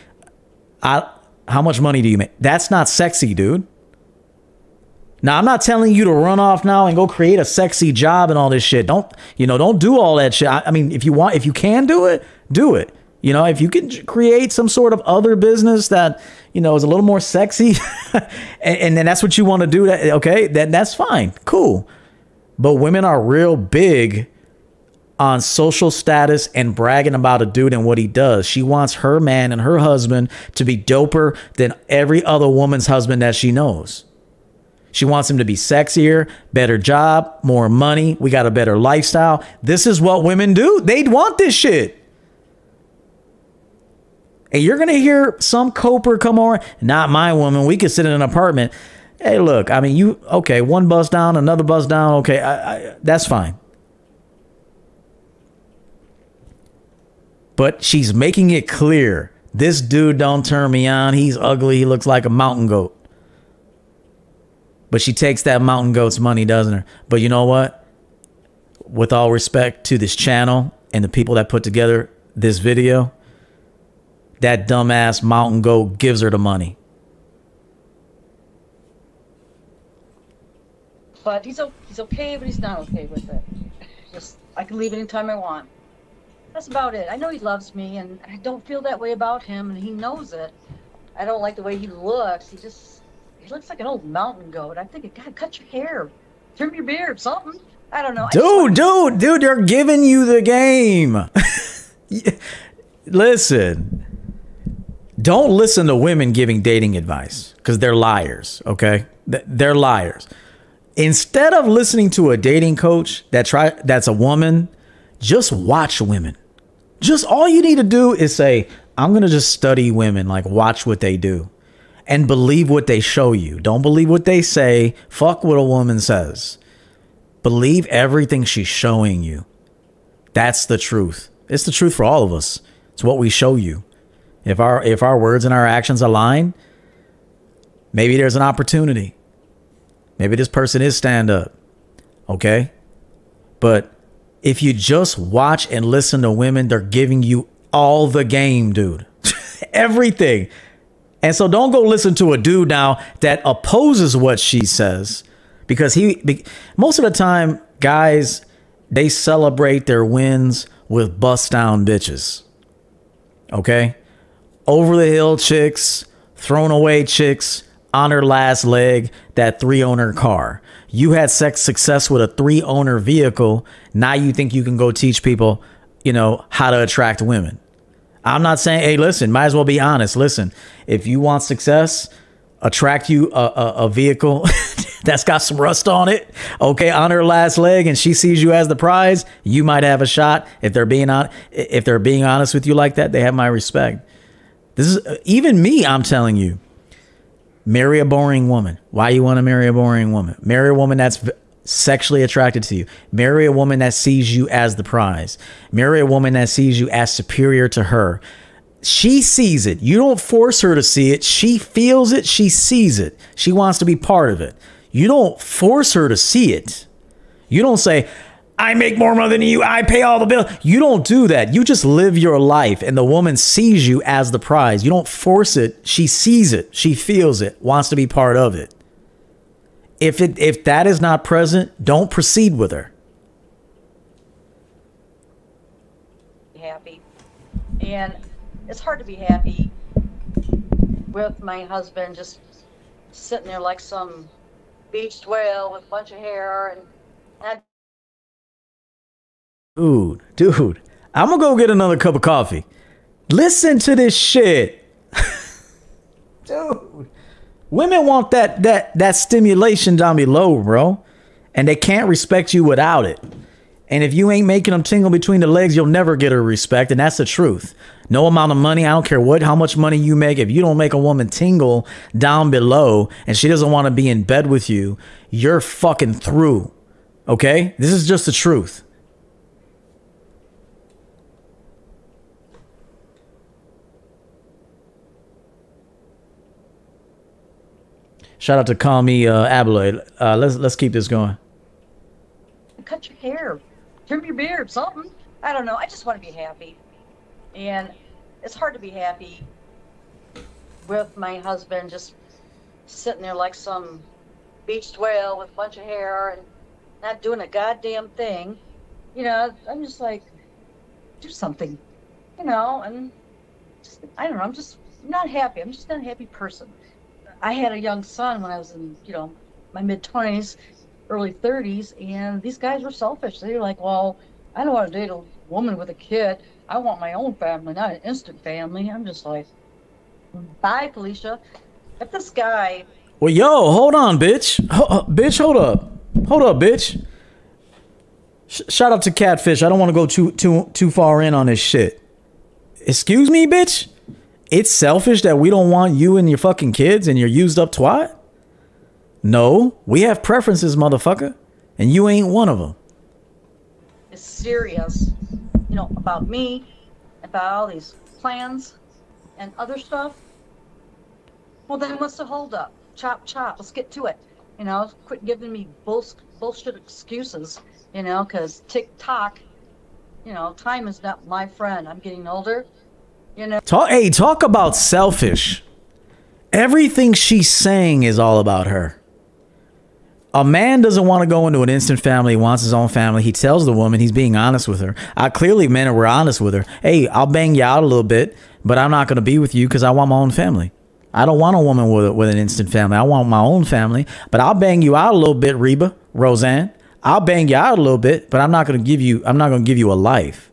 I, how much money do you make? That's not sexy, dude. Now, I'm not telling you to run off now and go create a sexy job and all this shit. Don't, you know, don't do all that shit. I, I mean, if you want, if you can do it, do it. You know, if you can create some sort of other business that, you know, is a little more sexy and, then that's what you want to do, that, okay, then that's fine. Cool. But women are real big on social status and bragging about a dude and what he does. She wants her man and her husband to be doper than every other woman's husband that she knows. She wants him to be sexier, better job, more money. We got a better lifestyle. This is what women do. They'd want this shit. And you're going to hear some coper come on, Not my woman. We could sit in an apartment. Hey, look, I mean, you okay? One bus down, another bus down. Okay, I, I, that's fine. But she's making it clear this dude don't turn me on. He's ugly. He looks like a mountain goat. But she takes that mountain goat's money, doesn't her? But you know what? With all respect to this channel and the people that put together this video, that dumbass mountain goat gives her the money. But he's he's okay, but he's not okay with it. Just I can leave anytime I want. That's about it. I know he loves me, and I don't feel that way about him, and he knows it. I don't like the way he looks. He just he looks like an old mountain goat. I'm thinking, God, cut your hair, trim your beard, something. I don't know. Dude, dude, dude, they're giving you the game. Listen, don't listen to women giving dating advice because they're liars, okay? They're liars. Instead of listening to a dating coach that try that's a woman, just watch women. Just all you need to do is say, I'm going to just study women, like watch what they do and believe what they show you. Don't believe what they say. Fuck what a woman says. Believe everything she's showing you. That's the truth. It's the truth for all of us. It's what we show you. If our if our words and our actions align, maybe there's an opportunity. Maybe this person is stand up. Okay? But if you just watch and listen to women, they're giving you all the game, dude. Everything. And so don't go listen to a dude now that opposes what she says because he be, most of the time guys they celebrate their wins with bust down bitches. Okay? Over the hill chicks, thrown away chicks on her last leg, that three owner car. You had sex success with a three owner vehicle. Now you think you can go teach people, you know, how to attract women. I'm not saying, hey, listen, might as well be honest. Listen, if you want success, attract you a, a, a vehicle that's got some rust on it, okay, on her last leg, and she sees you as the prize, you might have a shot. If they're being on, if they're being honest with you like that, they have my respect. This is even me. I'm telling you, marry a boring woman. Why you want to marry a boring woman? Marry a woman that's sexually attracted to you. Marry a woman that sees you as the prize. Marry a woman that sees you as superior to her. She sees it. You don't force her to see it. She feels it. She sees it. She wants to be part of it. You don't force her to see it. You don't say, I make more money than you. I pay all the bills. You don't do that. You just live your life, and the woman sees you as the prize. You don't force it. She sees it. She feels it. Wants to be part of it. If it if that is not present, don't proceed with her. happy. And it's hard to be happy with my husband just sitting there like some beached whale with a bunch of hair and, and Dude, dude, I'm gonna go get another cup of coffee. Listen to this shit. dude. Women want that that that stimulation down below, bro. And they can't respect you without it. And if you ain't making them tingle between the legs, you'll never get her respect. And that's the truth. No amount of money, I don't care what how much money you make, if you don't make a woman tingle down below and she doesn't want to be in bed with you, you're fucking through. Okay? This is just the truth. Shout out to Call Me uh, Abloy. Uh, let's let's keep this going. cut your hair, trim your beard, something. I don't know. I just want to be happy. And it's hard to be happy with my husband just sitting there like some beached whale with a bunch of hair and not doing a goddamn thing. You know, I'm just like, do something, you know, and just, I don't know. I'm just not happy. I'm just not a happy person. I had a young son when I was in, you know, my mid 20s, early 30s, and these guys were selfish. They were like, well, I don't want to date a woman with a kid. I want my own family, not an instant family. I'm just like, bye, Felicia. If this guy, Well, yo, hold on, bitch. Ho- bitch, hold up. Hold up, bitch. Sh- shout out to Catfish. I don't want to go too too too far in on this shit. Excuse me, bitch. It's selfish that we don't want you and your fucking kids and your used up twat. No, we have preferences, motherfucker, and you ain't one of them. is serious, you know, about me, about all these plans and other stuff, well, then what's the holdup? Chop, chop. Let's get to it. You know, quit giving me bulls- bullshit excuses, you know, because tick tock, you know, time is not my friend. I'm getting older, you know. Talk, hey, talk about selfish. Everything she's saying is all about her. A man doesn't want to go into an instant family, he wants his own family. He tells the woman he's being honest with her. I clearly men were honest with her. Hey, I'll bang you out a little bit, but I'm not going to be with you because I want my own family. I don't want a woman with, with an instant family. I want my own family, but I'll bang you out a little bit, Reba, Roseanne. I'll bang you out a little bit, but I'm not going to give you. I'm not going to give you a life.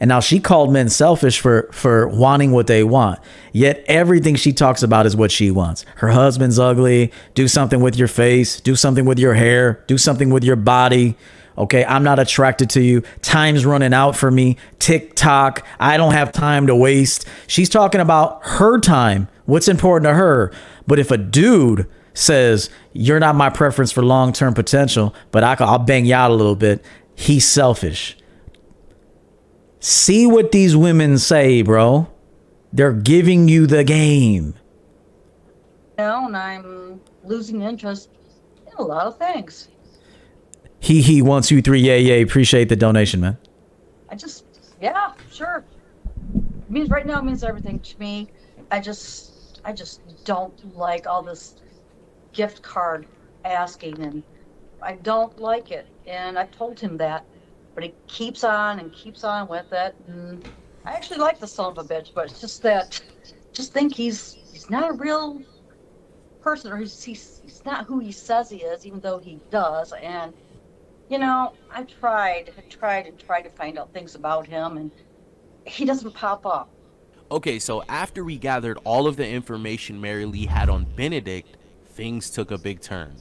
And now she called men selfish for for wanting what they want. Yet everything she talks about is what she wants. Her husband's ugly. Do something with your face. Do something with your hair. Do something with your body. Okay, I'm not attracted to you. Time's running out for me. tick tock. I don't have time to waste. She's talking about her time, what's important to her. But if a dude says, You're not my preference for long term potential, but I, I'll bang you out a little bit, he's selfish. See what these women say, bro. They're giving you the game. You know, and I'm losing interest in a lot of things. He he one two three Yeah yeah. Appreciate the donation, man. I just, yeah, sure. It means right now it means everything to me. I just, I just don't like all this gift card asking, and I don't like it. And I told him that, but he keeps on and keeps on with it. And I actually like the son of a bitch, but it's just that, just think he's he's not a real person, or he's he's, he's not who he says he is, even though he does. And you know, I tried, I tried and tried to find out things about him, and he doesn't pop up. Okay, so after we gathered all of the information Mary Lee had on Benedict, things took a big turn.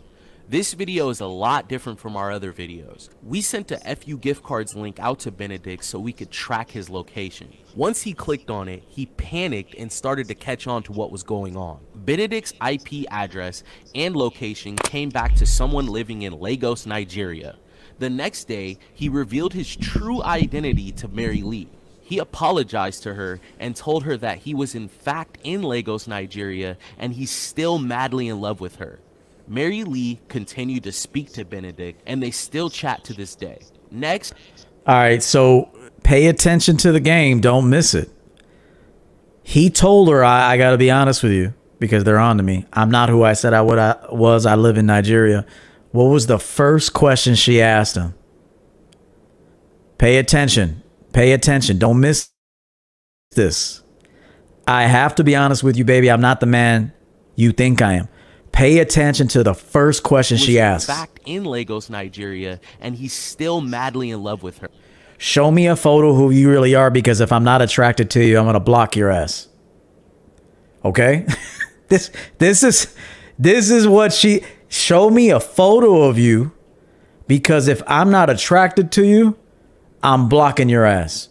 This video is a lot different from our other videos. We sent a FU gift cards link out to Benedict so we could track his location. Once he clicked on it, he panicked and started to catch on to what was going on. Benedict's IP address and location came back to someone living in Lagos, Nigeria. The next day, he revealed his true identity to Mary Lee. He apologized to her and told her that he was in fact in Lagos, Nigeria, and he's still madly in love with her. Mary Lee continued to speak to Benedict, and they still chat to this day. Next, All right, so pay attention to the game. Don't miss it. He told her, I, I got to be honest with you because they're on to me. I'm not who I said I would I was. I live in Nigeria. What was the first question she asked him? Pay attention. Pay attention. Don't miss this. I have to be honest with you, baby. I'm not the man you think I am. Pay attention to the first question she in asked. fact in Lagos, Nigeria, and he's still madly in love with her. Show me a photo who you really are because if I'm not attracted to you, I'm gonna block your ass. Okay? this this is this is what she show me a photo of you because if I'm not attracted to you, I'm blocking your ass.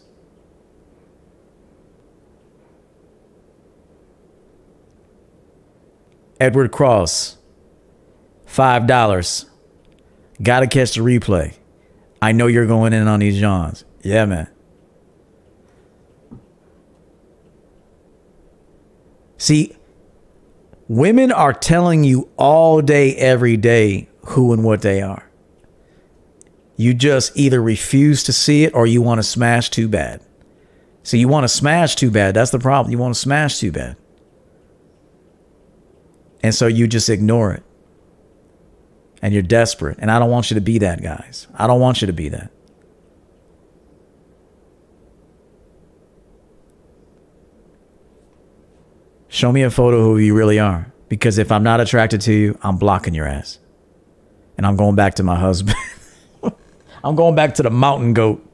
Edward Cross, five dollars. Gotta catch the replay. I know you're going in on these Johns. Yeah, man. See, women are telling you all day, every day who and what they are. You just either refuse to see it or you want to smash too bad. So you want to smash too bad. That's the problem. You want to smash too bad. And so you just ignore it. And you're desperate. And I don't want you to be that, guys. I don't want you to be that. Show me a photo of who you really are. Because if I'm not attracted to you, I'm blocking your ass. And I'm going back to my husband. I'm going back to the mountain goat.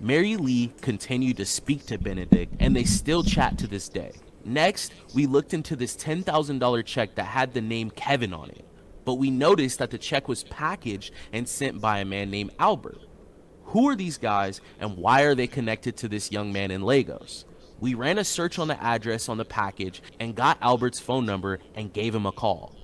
Mary Lee continued to speak to Benedict, and they still chat to this day. Next, we looked into this $10,000 check that had the name Kevin on it, but we noticed that the check was packaged and sent by a man named Albert. Who are these guys, and why are they connected to this young man in Lagos? We ran a search on the address on the package and got Albert's phone number and gave him a call.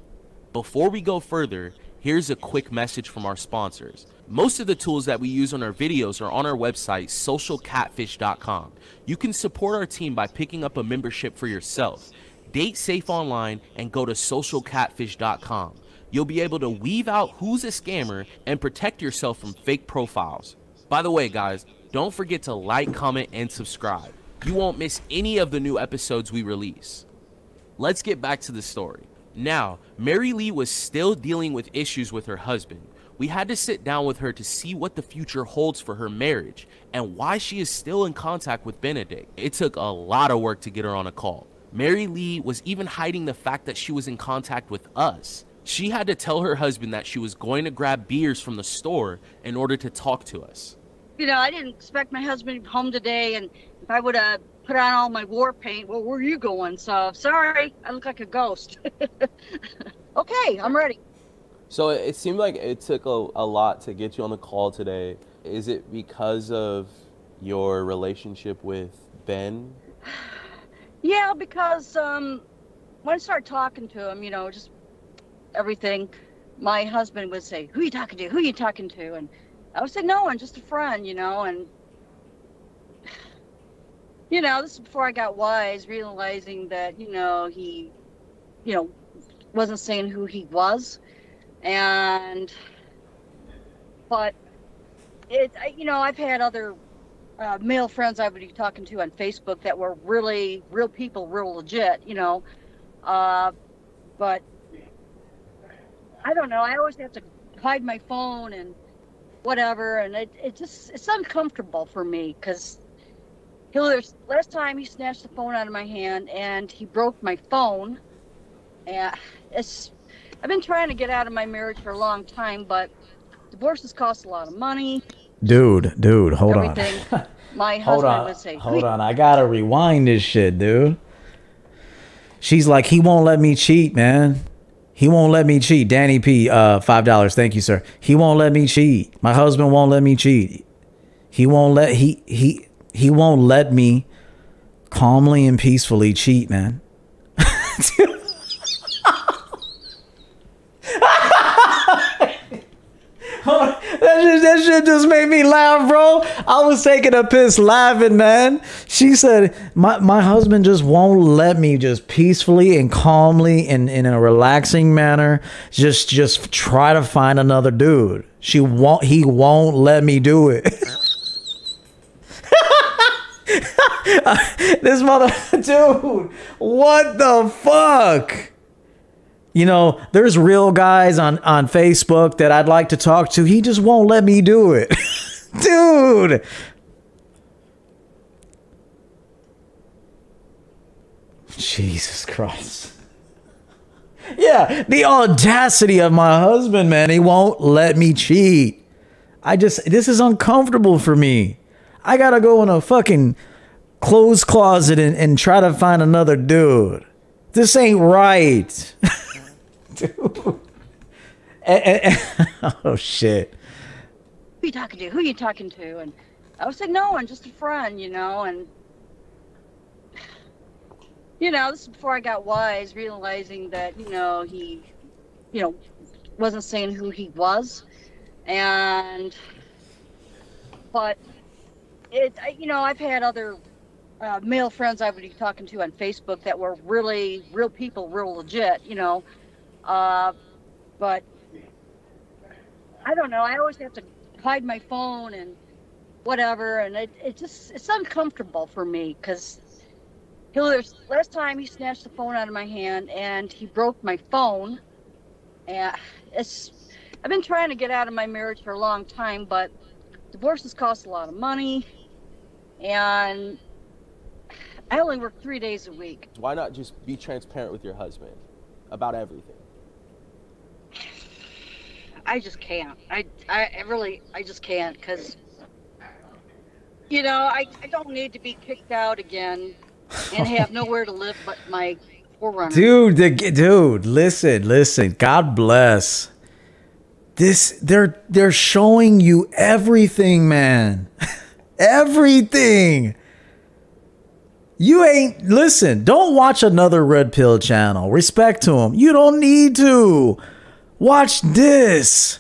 Before we go further, here's a quick message from our sponsors. Most of the tools that we use on our videos are on our website, socialcatfish.com. You can support our team by picking up a membership for yourself. Date safe online and go to socialcatfish.com. You'll be able to weave out who's a scammer and protect yourself from fake profiles. By the way, guys, don't forget to like, comment, and subscribe. You won't miss any of the new episodes we release. Let's get back to the story. Now, Mary Lee was still dealing with issues with her husband. We had to sit down with her to see what the future holds for her marriage and why she is still in contact with Benedict. It took a lot of work to get her on a call. Mary Lee was even hiding the fact that she was in contact with us. She had to tell her husband that she was going to grab beers from the store in order to talk to us. You know, I didn't expect my husband home today, and if I would have put on all my war paint, well, where are you going? So sorry, I look like a ghost. okay, I'm ready. So it seemed like it took a, a lot to get you on the call today. Is it because of your relationship with Ben? Yeah, because um, when I started talking to him, you know, just everything, my husband would say, "Who are you talking to? Who are you talking to?" And I would say, "No one, just a friend," you know. And you know, this is before I got wise, realizing that you know he, you know, wasn't saying who he was, and but it, you know, I've had other uh, male friends I would be talking to on Facebook that were really real people, real legit, you know. Uh, but I don't know. I always have to hide my phone and whatever, and it, it just it's uncomfortable for me because he'll. Last time he snatched the phone out of my hand and he broke my phone, and it's. I've been trying to get out of my marriage for a long time, but divorces cost a lot of money. Dude, dude, hold everything. on. My hold husband on. would say, hold on. I gotta rewind this shit, dude. She's like, he won't let me cheat, man. He won't let me cheat. Danny P, uh, five dollars. Thank you, sir. He won't let me cheat. My husband won't let me cheat. He won't let he he he won't let me calmly and peacefully cheat, man. that, shit, that shit just made me laugh, bro. I was taking a piss laughing, man. She said, my, my husband just won't let me just peacefully and calmly and in a relaxing manner just just try to find another dude. She won't he won't let me do it. this mother dude, what the fuck? You know, there's real guys on on Facebook that I'd like to talk to. He just won't let me do it. Dude. Jesus Christ. Yeah, the audacity of my husband, man. He won't let me cheat. I just this is uncomfortable for me. I gotta go in a fucking clothes closet and, and try to find another dude. This ain't right. dude. oh shit. Who you talking to? Who you talking to? And I was like, no one, just a friend, you know. And you know, this is before I got wise, realizing that you know he, you know, wasn't saying who he was, and but it, you know, I've had other uh, male friends I would be talking to on Facebook that were really real people, real legit, you know. Uh, but I don't know. I always have to hide my phone and whatever, and it, it just it's uncomfortable for me because he'll. Last time he snatched the phone out of my hand and he broke my phone, and it's. I've been trying to get out of my marriage for a long time, but divorces cost a lot of money, and I only work three days a week. Why not just be transparent with your husband about everything? I just can't. I, I really, I just can't because, you know, I, I don't need to be kicked out again and have nowhere to live but my 4Runner. Dude, the, dude, listen, listen. God bless. This they're they're showing you everything, man. everything. You ain't listen. Don't watch another red pill channel. Respect to him. You don't need to. Watch this.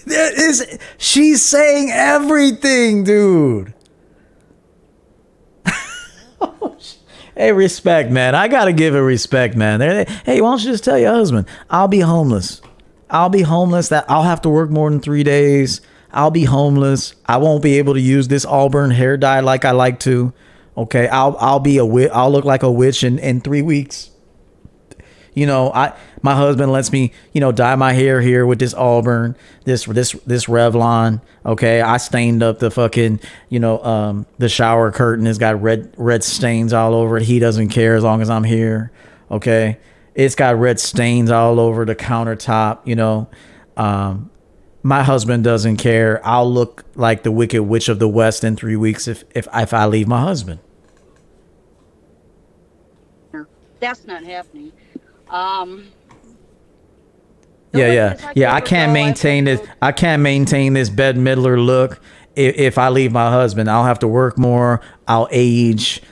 there is she's saying everything, dude. hey, respect, man. I gotta give it respect, man. There, hey, why don't you just tell your husband, I'll be homeless. I'll be homeless. That I'll have to work more than three days. I'll be homeless. I won't be able to use this auburn hair dye like I like to. Okay, I'll I'll be a witch. I'll look like a witch in in three weeks. You know, I my husband lets me, you know, dye my hair here with this auburn, this this this Revlon. Okay, I stained up the fucking, you know, um, the shower curtain has got red red stains all over it. He doesn't care as long as I'm here. Okay, it's got red stains all over the countertop. You know, um, my husband doesn't care. I'll look like the Wicked Witch of the West in three weeks if if if I leave my husband. That's not happening. Um, Yeah, yeah, yeah. I can't maintain this. I can't maintain this Bette Midler look. If, if I leave my husband, I'll have to work more. I'll age.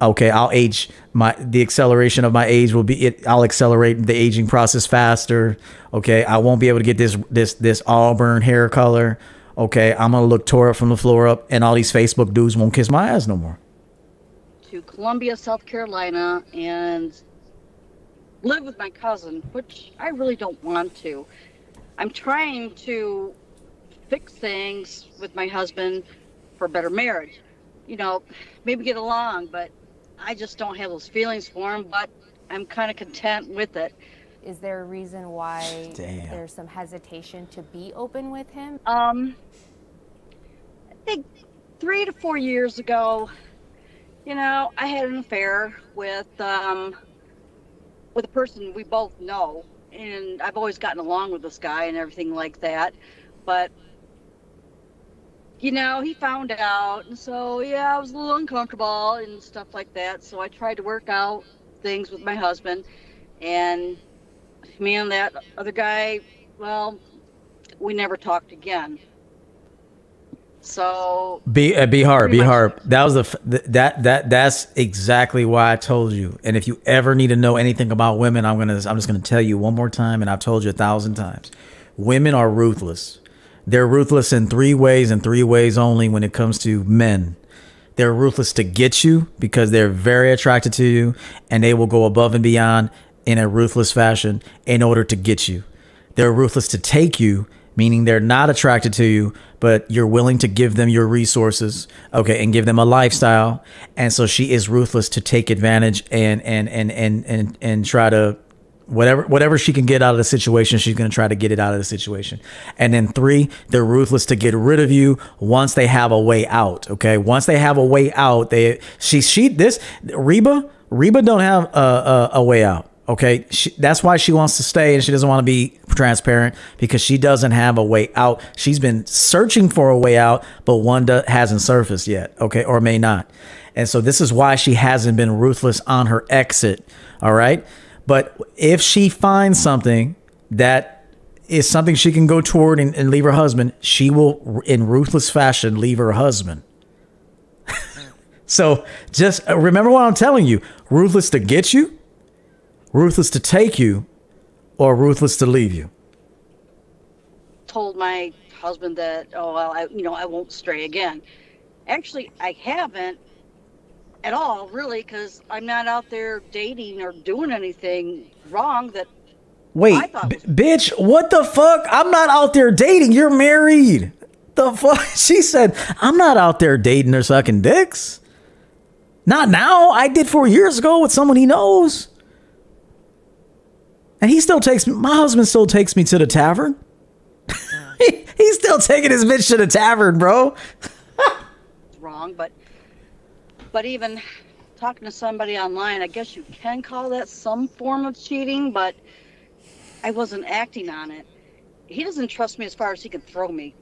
Okay, I'll age. My the acceleration of my age will be it. I'll accelerate the aging process faster. Okay, I won't be able to get this this this auburn hair color. Okay, I'm gonna look tore up from the floor up, and all these Facebook dudes won't kiss my ass no more. to Columbia, South Carolina, and live with my cousin, which I really don't want to. I'm trying to fix things with my husband for a better marriage. You know, maybe get along, but I just don't have those feelings for him, but I'm kind of content with it. Is there a reason why Damn. there's some hesitation to be open with him? Um, I think three to four years ago, you know, I had an affair with um, with a person we both know, and I've always gotten along with this guy and everything like that. But you know, he found out, and so yeah, I was a little uncomfortable and stuff like that. So I tried to work out things with my husband, and me and that other guy, well, we never talked again. So Be uh, be hard, be hard. That was the th- that that that's exactly why I told you. And if you ever need to know anything about women, I'm gonna I'm just gonna tell you one more time, and I've told you a thousand times. Women are ruthless. They're ruthless in three ways and three ways only when it comes to men. They're ruthless to get you because they're very attracted to you, and they will go above and beyond in a ruthless fashion in order to get you. They're ruthless to take you, meaning they're not attracted to you, but you're willing to give them your resources, okay, and give them a lifestyle. And so she is ruthless to take advantage and and and and and and try to whatever whatever she can get out of the situation, she's going to try to get it out of the situation. And then 3, they're ruthless to get rid of you once they have a way out, okay? Once they have a way out, they she she this Reba Reba don't have a a, a way out. Okay, she, that's why she wants to stay and she doesn't want to be transparent because she doesn't have a way out. She's been searching for a way out, but one do- hasn't surfaced yet. Okay, or may not. And so this is why she hasn't been ruthless on her exit. All right, but if she finds something that is something she can go toward and, and leave her husband, she will, in ruthless fashion, leave her husband. so just uh, remember what I'm telling you: ruthless to get you ruthless to take you or ruthless to leave you? Told my husband that oh well, I you know I won't stray again. Actually, I haven't at all really because I'm not out there dating or doing anything wrong that wait bitch what the fuck? I'm not out there dating. You're married. The fuck? She said i'm not out there dating or sucking dicks. Not now. I did four years ago with someone he knows and he still takes me my husband still takes me to the tavern he, he's still taking his bitch to the tavern bro was wrong, but but even talking to somebody online, I guess you can call that some form of cheating, but I wasn't acting on it. He doesn't trust me as far as he can throw me.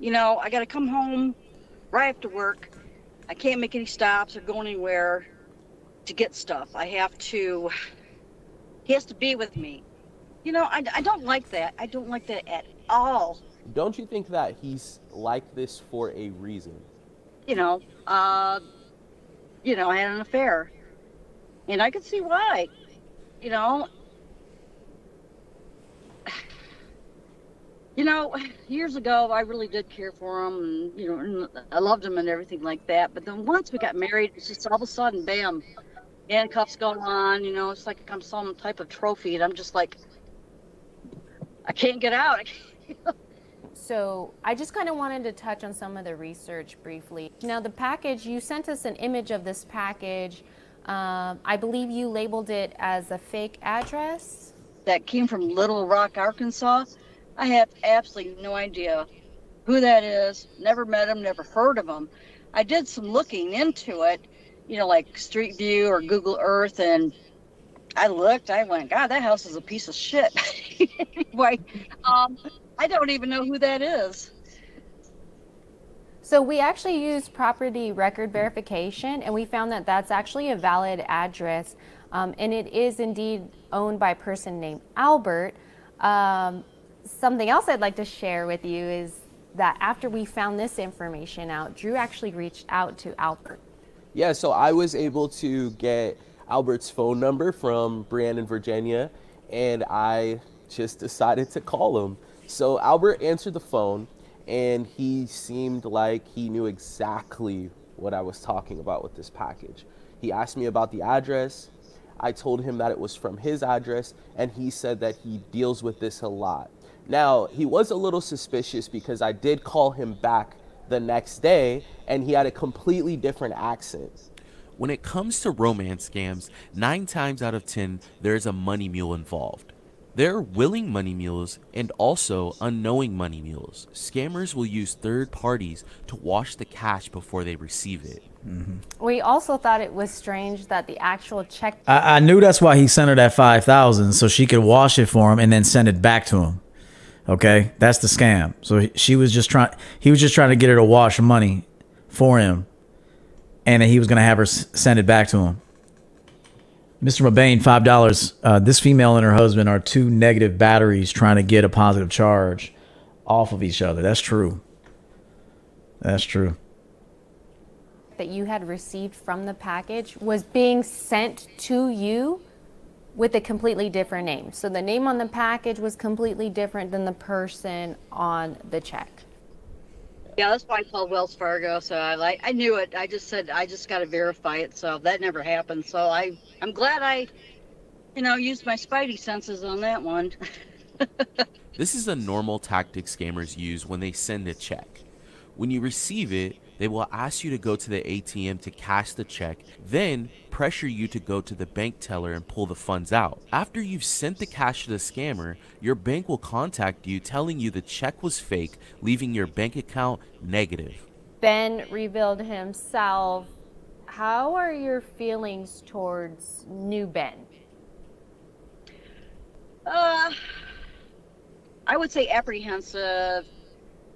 You know, I got to come home right after work. I can't make any stops or go anywhere to get stuff. I have to. He has to be with me. You know, I, I don't like that. I don't like that at all. Don't you think that he's like this for a reason? you know, uh, you know, I had an affair. And I could see why. You know, you know, years ago, I really did care for him, and you know, I loved him and everything like that. But then once we got married, it's just all of a sudden, bam, handcuffs going on. You know, it's like I'm some type of trophy, and I'm just like, I can't get out. I can't- So I just kind of wanted to touch on some of the research briefly. Now, the package, you sent us an image of this package. Um, I believe you labeled it as a fake address. that came from Little Rock, Arkansas. I have absolutely no idea who that is. Never met him, never heard of him. I did some looking into it, you know, like Street View or Google Earth, and I looked. I went, God, that house is a piece of shit. anyway, um, I don't even know who that is. So we actually used property record verification, and we found that that's actually a valid address, um, and it is indeed owned by a person named Albert. Um, something else I'd like to share with you is that after we found this information out, Drew actually reached out to Albert. Yeah, so I was able to get Albert's phone number from Brienne in Virginia, and I just decided to call him. So Albert answered the phone, and he seemed like he knew exactly what I was talking about with this package. He asked me about the address. I told him that it was from his address, and he said that he deals with this a lot. Now, he was a little suspicious because I did call him back the next day, and he had a completely different accent. When it comes to romance scams, 9 times out of 10, there's a money mule involved. There are willing money mules and also unknowing money mules. Scammers will use third parties to wash the cash before they receive it. Mm-hmm. We also thought it was strange that the actual check I, I knew that's why he sent her that five thousand so she could wash it for him and then send it back to him. Okay, that's the scam. So he- she was just trying. He was just trying to get her to wash money for him, and he was gonna have her send it back to him. Mr. Mabane, five dollars. Uh, this female and her husband are two negative batteries trying to get a positive charge off of each other. That's true. That's true. that you had received from the package was being sent to you with a completely different name. So the name on the package was completely different than the person on the check. Yeah, that's why I called Wells Fargo. So I like, I knew it. I just said I just got to verify it. So that never happened. So I, I'm glad I, you know, used my spidey senses on that one. This is a normal tactic scammers use when they send a check. When you receive it, they will ask you to go to the ATM to cash the check, then pressure you to go to the bank teller and pull the funds out. After you've sent the cash to the scammer, your bank will contact you telling you the check was fake, leaving your bank account negative. Ben revealed himself. How are your feelings towards new Ben? Uh, I would say apprehensive,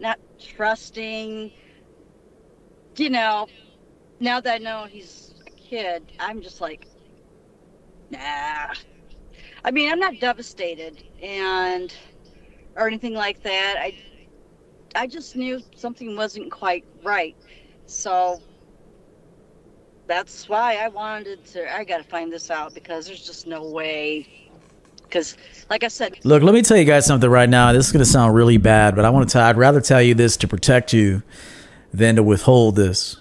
not trusting. You know, now that I know he's a kid, I'm just like, nah. I mean, I'm not devastated and or anything like that. I I just knew something wasn't quite right. So that's why I wanted to I got to find this out because there's just no way because like I said, Look, let me tell you guys something right now. This is going to sound really bad, but I want to tell. I'd rather tell you this to protect you than to withhold this.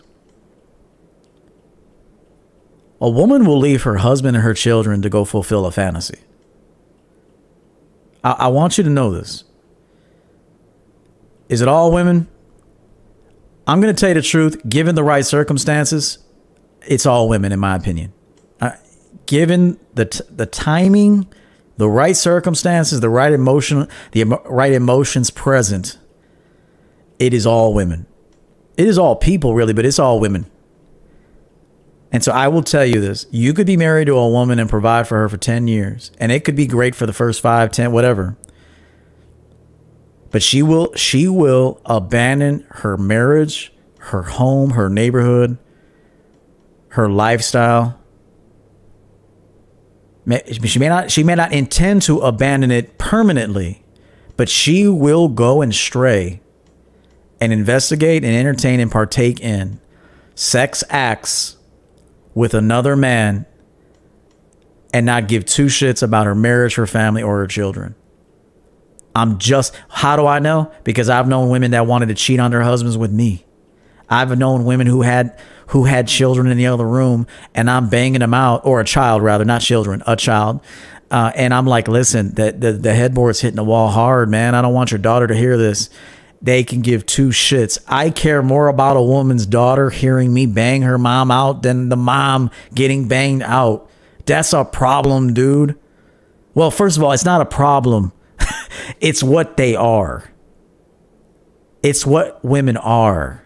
A woman will leave her husband and her children to go fulfill a fantasy. I, I want you to know this. Is it all women? I'm going to tell you the truth. Given the right circumstances, it's all women, in my opinion. Uh, given the t- the timing, the right circumstances, the right emotion, the emo- right emotions present, it is all women. It is all people, really, but it's all women. And so I will tell you this you could be married to a woman and provide for her for 10 years, and it could be great for the first five, 10, whatever. But she will she will abandon her marriage, her home, her neighborhood, her lifestyle. She may not she may not intend to abandon it permanently, but she will go and stray and investigate and entertain and partake in sex acts with another man and not give two shits about her marriage, her family, or her children. I'm just, how do I know? Because I've known women that wanted to cheat on their husbands with me. I've known women who had who had children in the other room and I'm banging them out, or a child rather, not children, a child. Uh, and I'm like, listen, the, the, the headboard's hitting the wall hard, man. I don't want your daughter to hear this. They can give two shits. I care more about a woman's daughter hearing me bang her mom out than the mom getting banged out. That's a problem, dude. Well, first of all, it's not a problem. it's what they are. It's what women are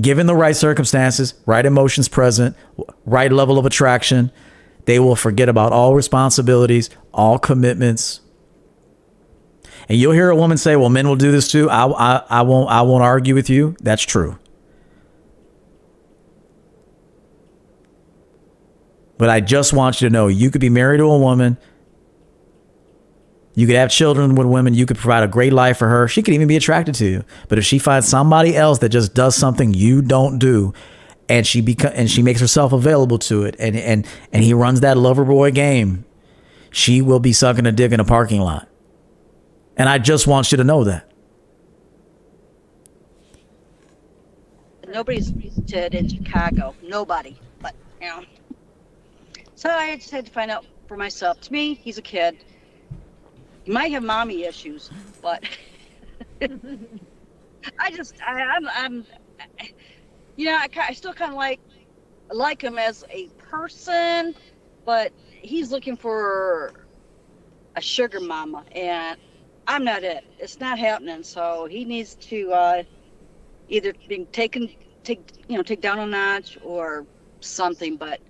given the right circumstances, right emotions present, right level of attraction, they will forget about all responsibilities, all commitments. And you'll hear a woman say, "Well, men will do this too." I, I, I won't. I won't argue with you. That's true. But I just want you to know, you could be married to a woman you could have children with women. You could provide a great life for her. She could even be attracted to you. But if she finds somebody else that just does something you don't do, and she beca- and she makes herself available to it, and and and he runs that lover boy game, she will be sucking a dick in a parking lot. And I just want you to know that. Nobody's did in Chicago. Nobody. But you know. So I just had to find out for myself. To me, he's a kid He might have mommy issues, but I just I, am I'm, I'm you know I, I still kind of like like him as a person, but he's looking for a sugar mama, and I'm not it. It's not happening. So he needs to uh, either be taken take you know take down a notch or something. But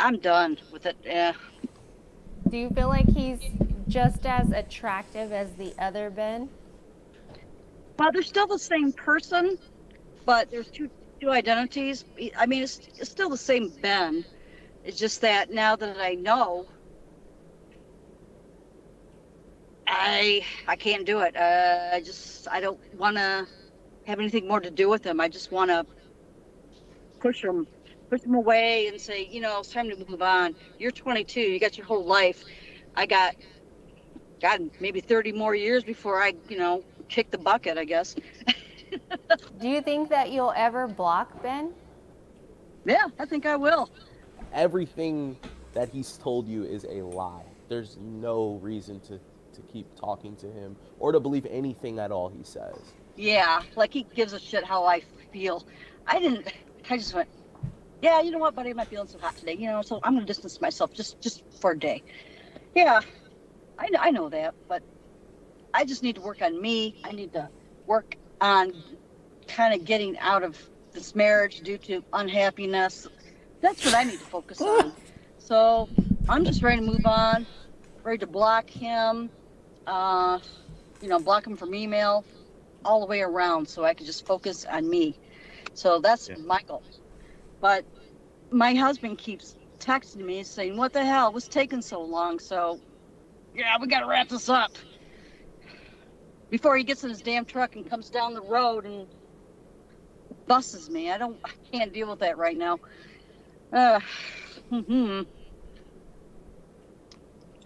I'm done with it. Yeah. Do you feel like he's just as attractive as the other Ben? Well, they're still the same person, but there's two two identities. I mean, it's, it's still the same Ben. It's just that now that I know, I I can't do it. Uh, I just I don't want to have anything more to do with him. I just want to push him push him away and say, you know, it's time to move on. You're 22. You got your whole life. I got God, maybe 30 more years before I, you know, kick the bucket, I guess. Do you think that you'll ever block Ben? Yeah, I think I will. Everything that he's told you is a lie. There's no reason to, to keep talking to him or to believe anything at all he says. Yeah, like he gives a shit how I feel. I didn't, I just went, yeah, you know what, buddy, I'm not feeling so hot today, you know, so I'm going to distance myself just, just for a day. Yeah, I know, I know that, but I just need to work on me. I need to work on kind of getting out of this marriage due to unhappiness. That's what I need to focus on. So I'm just ready to move on, ready to block him, uh, you know, block him from email, all the way around, so I can just focus on me. So that's yeah. my goal. But my husband keeps texting me saying, "What the hell? was taking so long?" So yeah, we got to wrap this up before he gets in his damn truck and comes down the road and busses me. I don't, I can't deal with that right now. Uh, hmm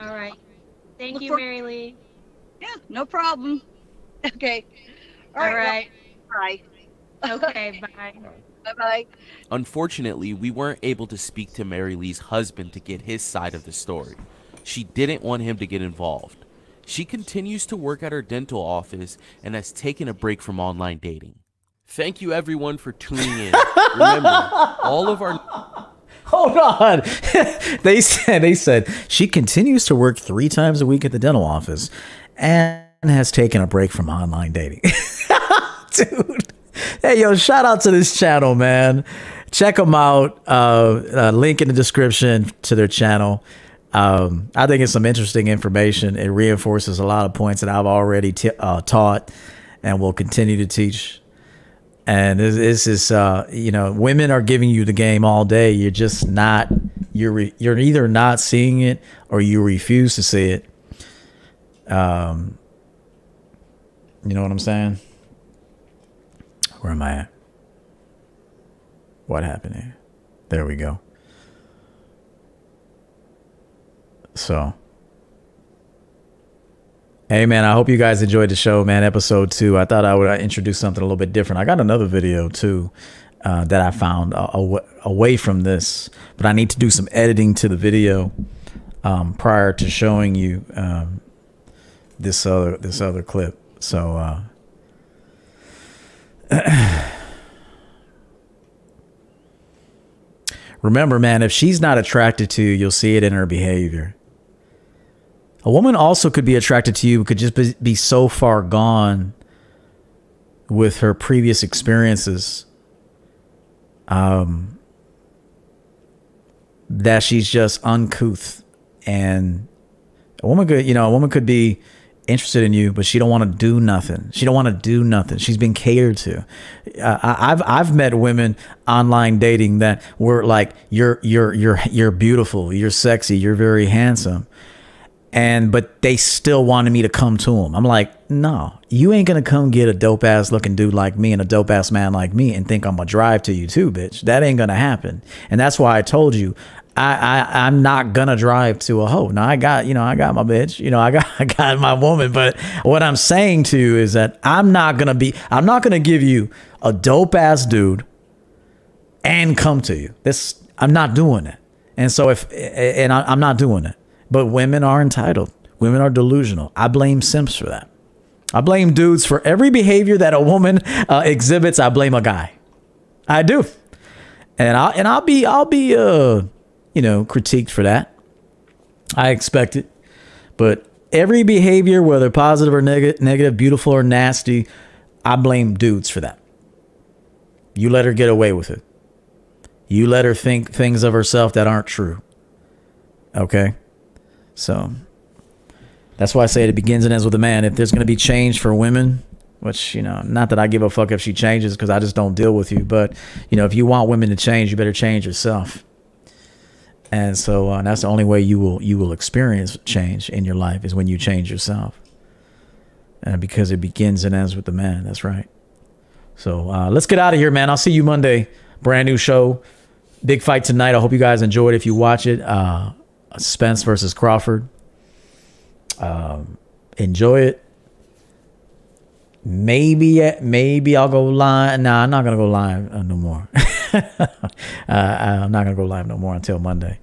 All right. Thank Look you, for, Mary Lee. Yeah, no problem. Okay. All, All right. right. Well, bye. Okay, bye. Bye bye. Unfortunately, we weren't able to speak to Mary Lee's husband to get his side of the story. She didn't want him to get involved. She continues to work at her dental office and has taken a break from online dating. Thank you everyone for tuning in. Remember, all of our Hold on. they said they said she continues to work 3 times a week at the dental office and has taken a break from online dating. Dude. Hey yo, shout out to this channel, man. Check them out. Uh, uh, link in the description to their channel. Um, I think it's some interesting information. It reinforces a lot of points that I've already uh, taught and will continue to teach. And this, this is, uh, you know, women are giving you the game all day. You're just not, you're, re- you're either not seeing it or you refuse to see it. Um, you know what I'm saying? Where am I at? What happened here? There we go. So, hey man, I hope you guys enjoyed the show, man. Episode two. I thought I would uh, introduce something a little bit different. I got another video too uh, that I found uh, aw- away from this, but I need to do some editing to the video um, prior to showing you um, this other this other clip. So. Uh, Remember, man, if she's not attracted to you, you'll see it in her behavior. A woman also could be attracted to you, could just be, be so far gone with her previous experiences um, that she's just uncouth. And a woman could, you know, a woman could be interested in you, but she don't want to do nothing. She don't want to do nothing. She's been catered to. Uh, I- I've I've met women online dating that were like, you're you're you're you're beautiful, you're sexy, you're very handsome, and but they still wanted me to come to them. I'm like, no, you ain't gonna come get a dope ass looking dude like me and a dope ass man like me and think I'm gonna drive to you too, bitch. That ain't gonna happen. And that's why I told you. I, I I'm not gonna drive to a hoe. Now I got you know I got my bitch. You know I got I got my woman. But what I'm saying to you is that I'm not gonna be. I'm not gonna give you a dope ass dude and come to you. This I'm not doing it. And so if and I, I'm not doing it. But women are entitled. Women are delusional. I blame simps for that. I blame dudes for every behavior that a woman uh, exhibits. I blame a guy. I do, and I and I'll be I'll be uh you know critiqued for that. I expect it, but every behavior, whether positive or neg- negative, beautiful or nasty, I blame dudes for that. You let her get away with it. You let her think things of herself that aren't true. Okay, so that's why I say it begins and ends with a man. If there's going to be change for women, which you know, not that I give a fuck if she changes because I just don't deal with you, but you know, if you want women to change, you better change yourself. And so uh, that's the only way you will you will experience change in your life is when you change yourself. And because it begins and ends with the man. That's right. So uh, let's get out of here, man. I'll see you Monday. Brand new show. Big fight tonight. I hope you guys enjoyed. If you watch it, uh, Spence versus Crawford. Um, enjoy it. Maybe maybe I'll go live. Nah, I'm not gonna go live uh, no more. uh, I'm not gonna go live no more until Monday.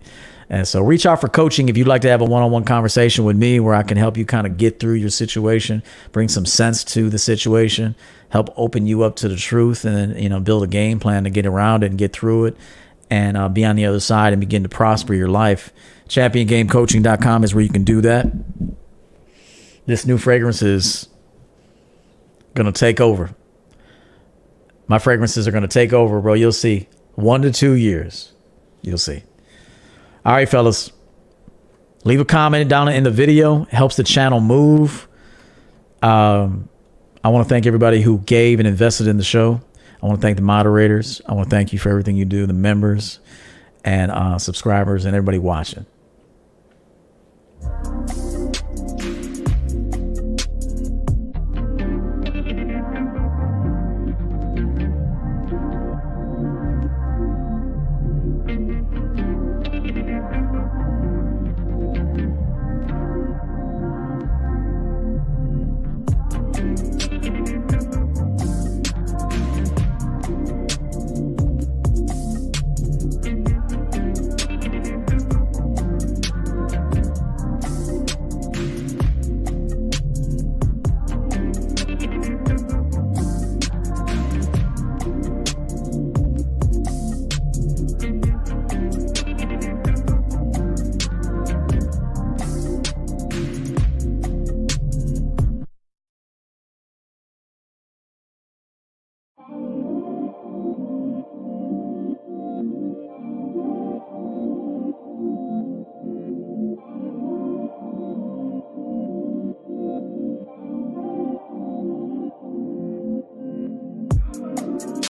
And so reach out for coaching if you'd like to have a one-on-one conversation with me where I can help you kind of get through your situation, bring some sense to the situation, help open you up to the truth and then, you know, build a game plan to get around it and get through it and uh, be on the other side and begin to prosper your life. Championgamecoaching.com is where you can do that. This new fragrance is to take over. My fragrances are to take over, bro. You'll see. One to two years. You'll see. All right, fellas. Leave a comment down in the video. It helps the channel move. Um, I want to thank everybody who gave and invested in the show. I want to thank the moderators. I want to thank you for everything you do, the members and uh, subscribers and everybody watching.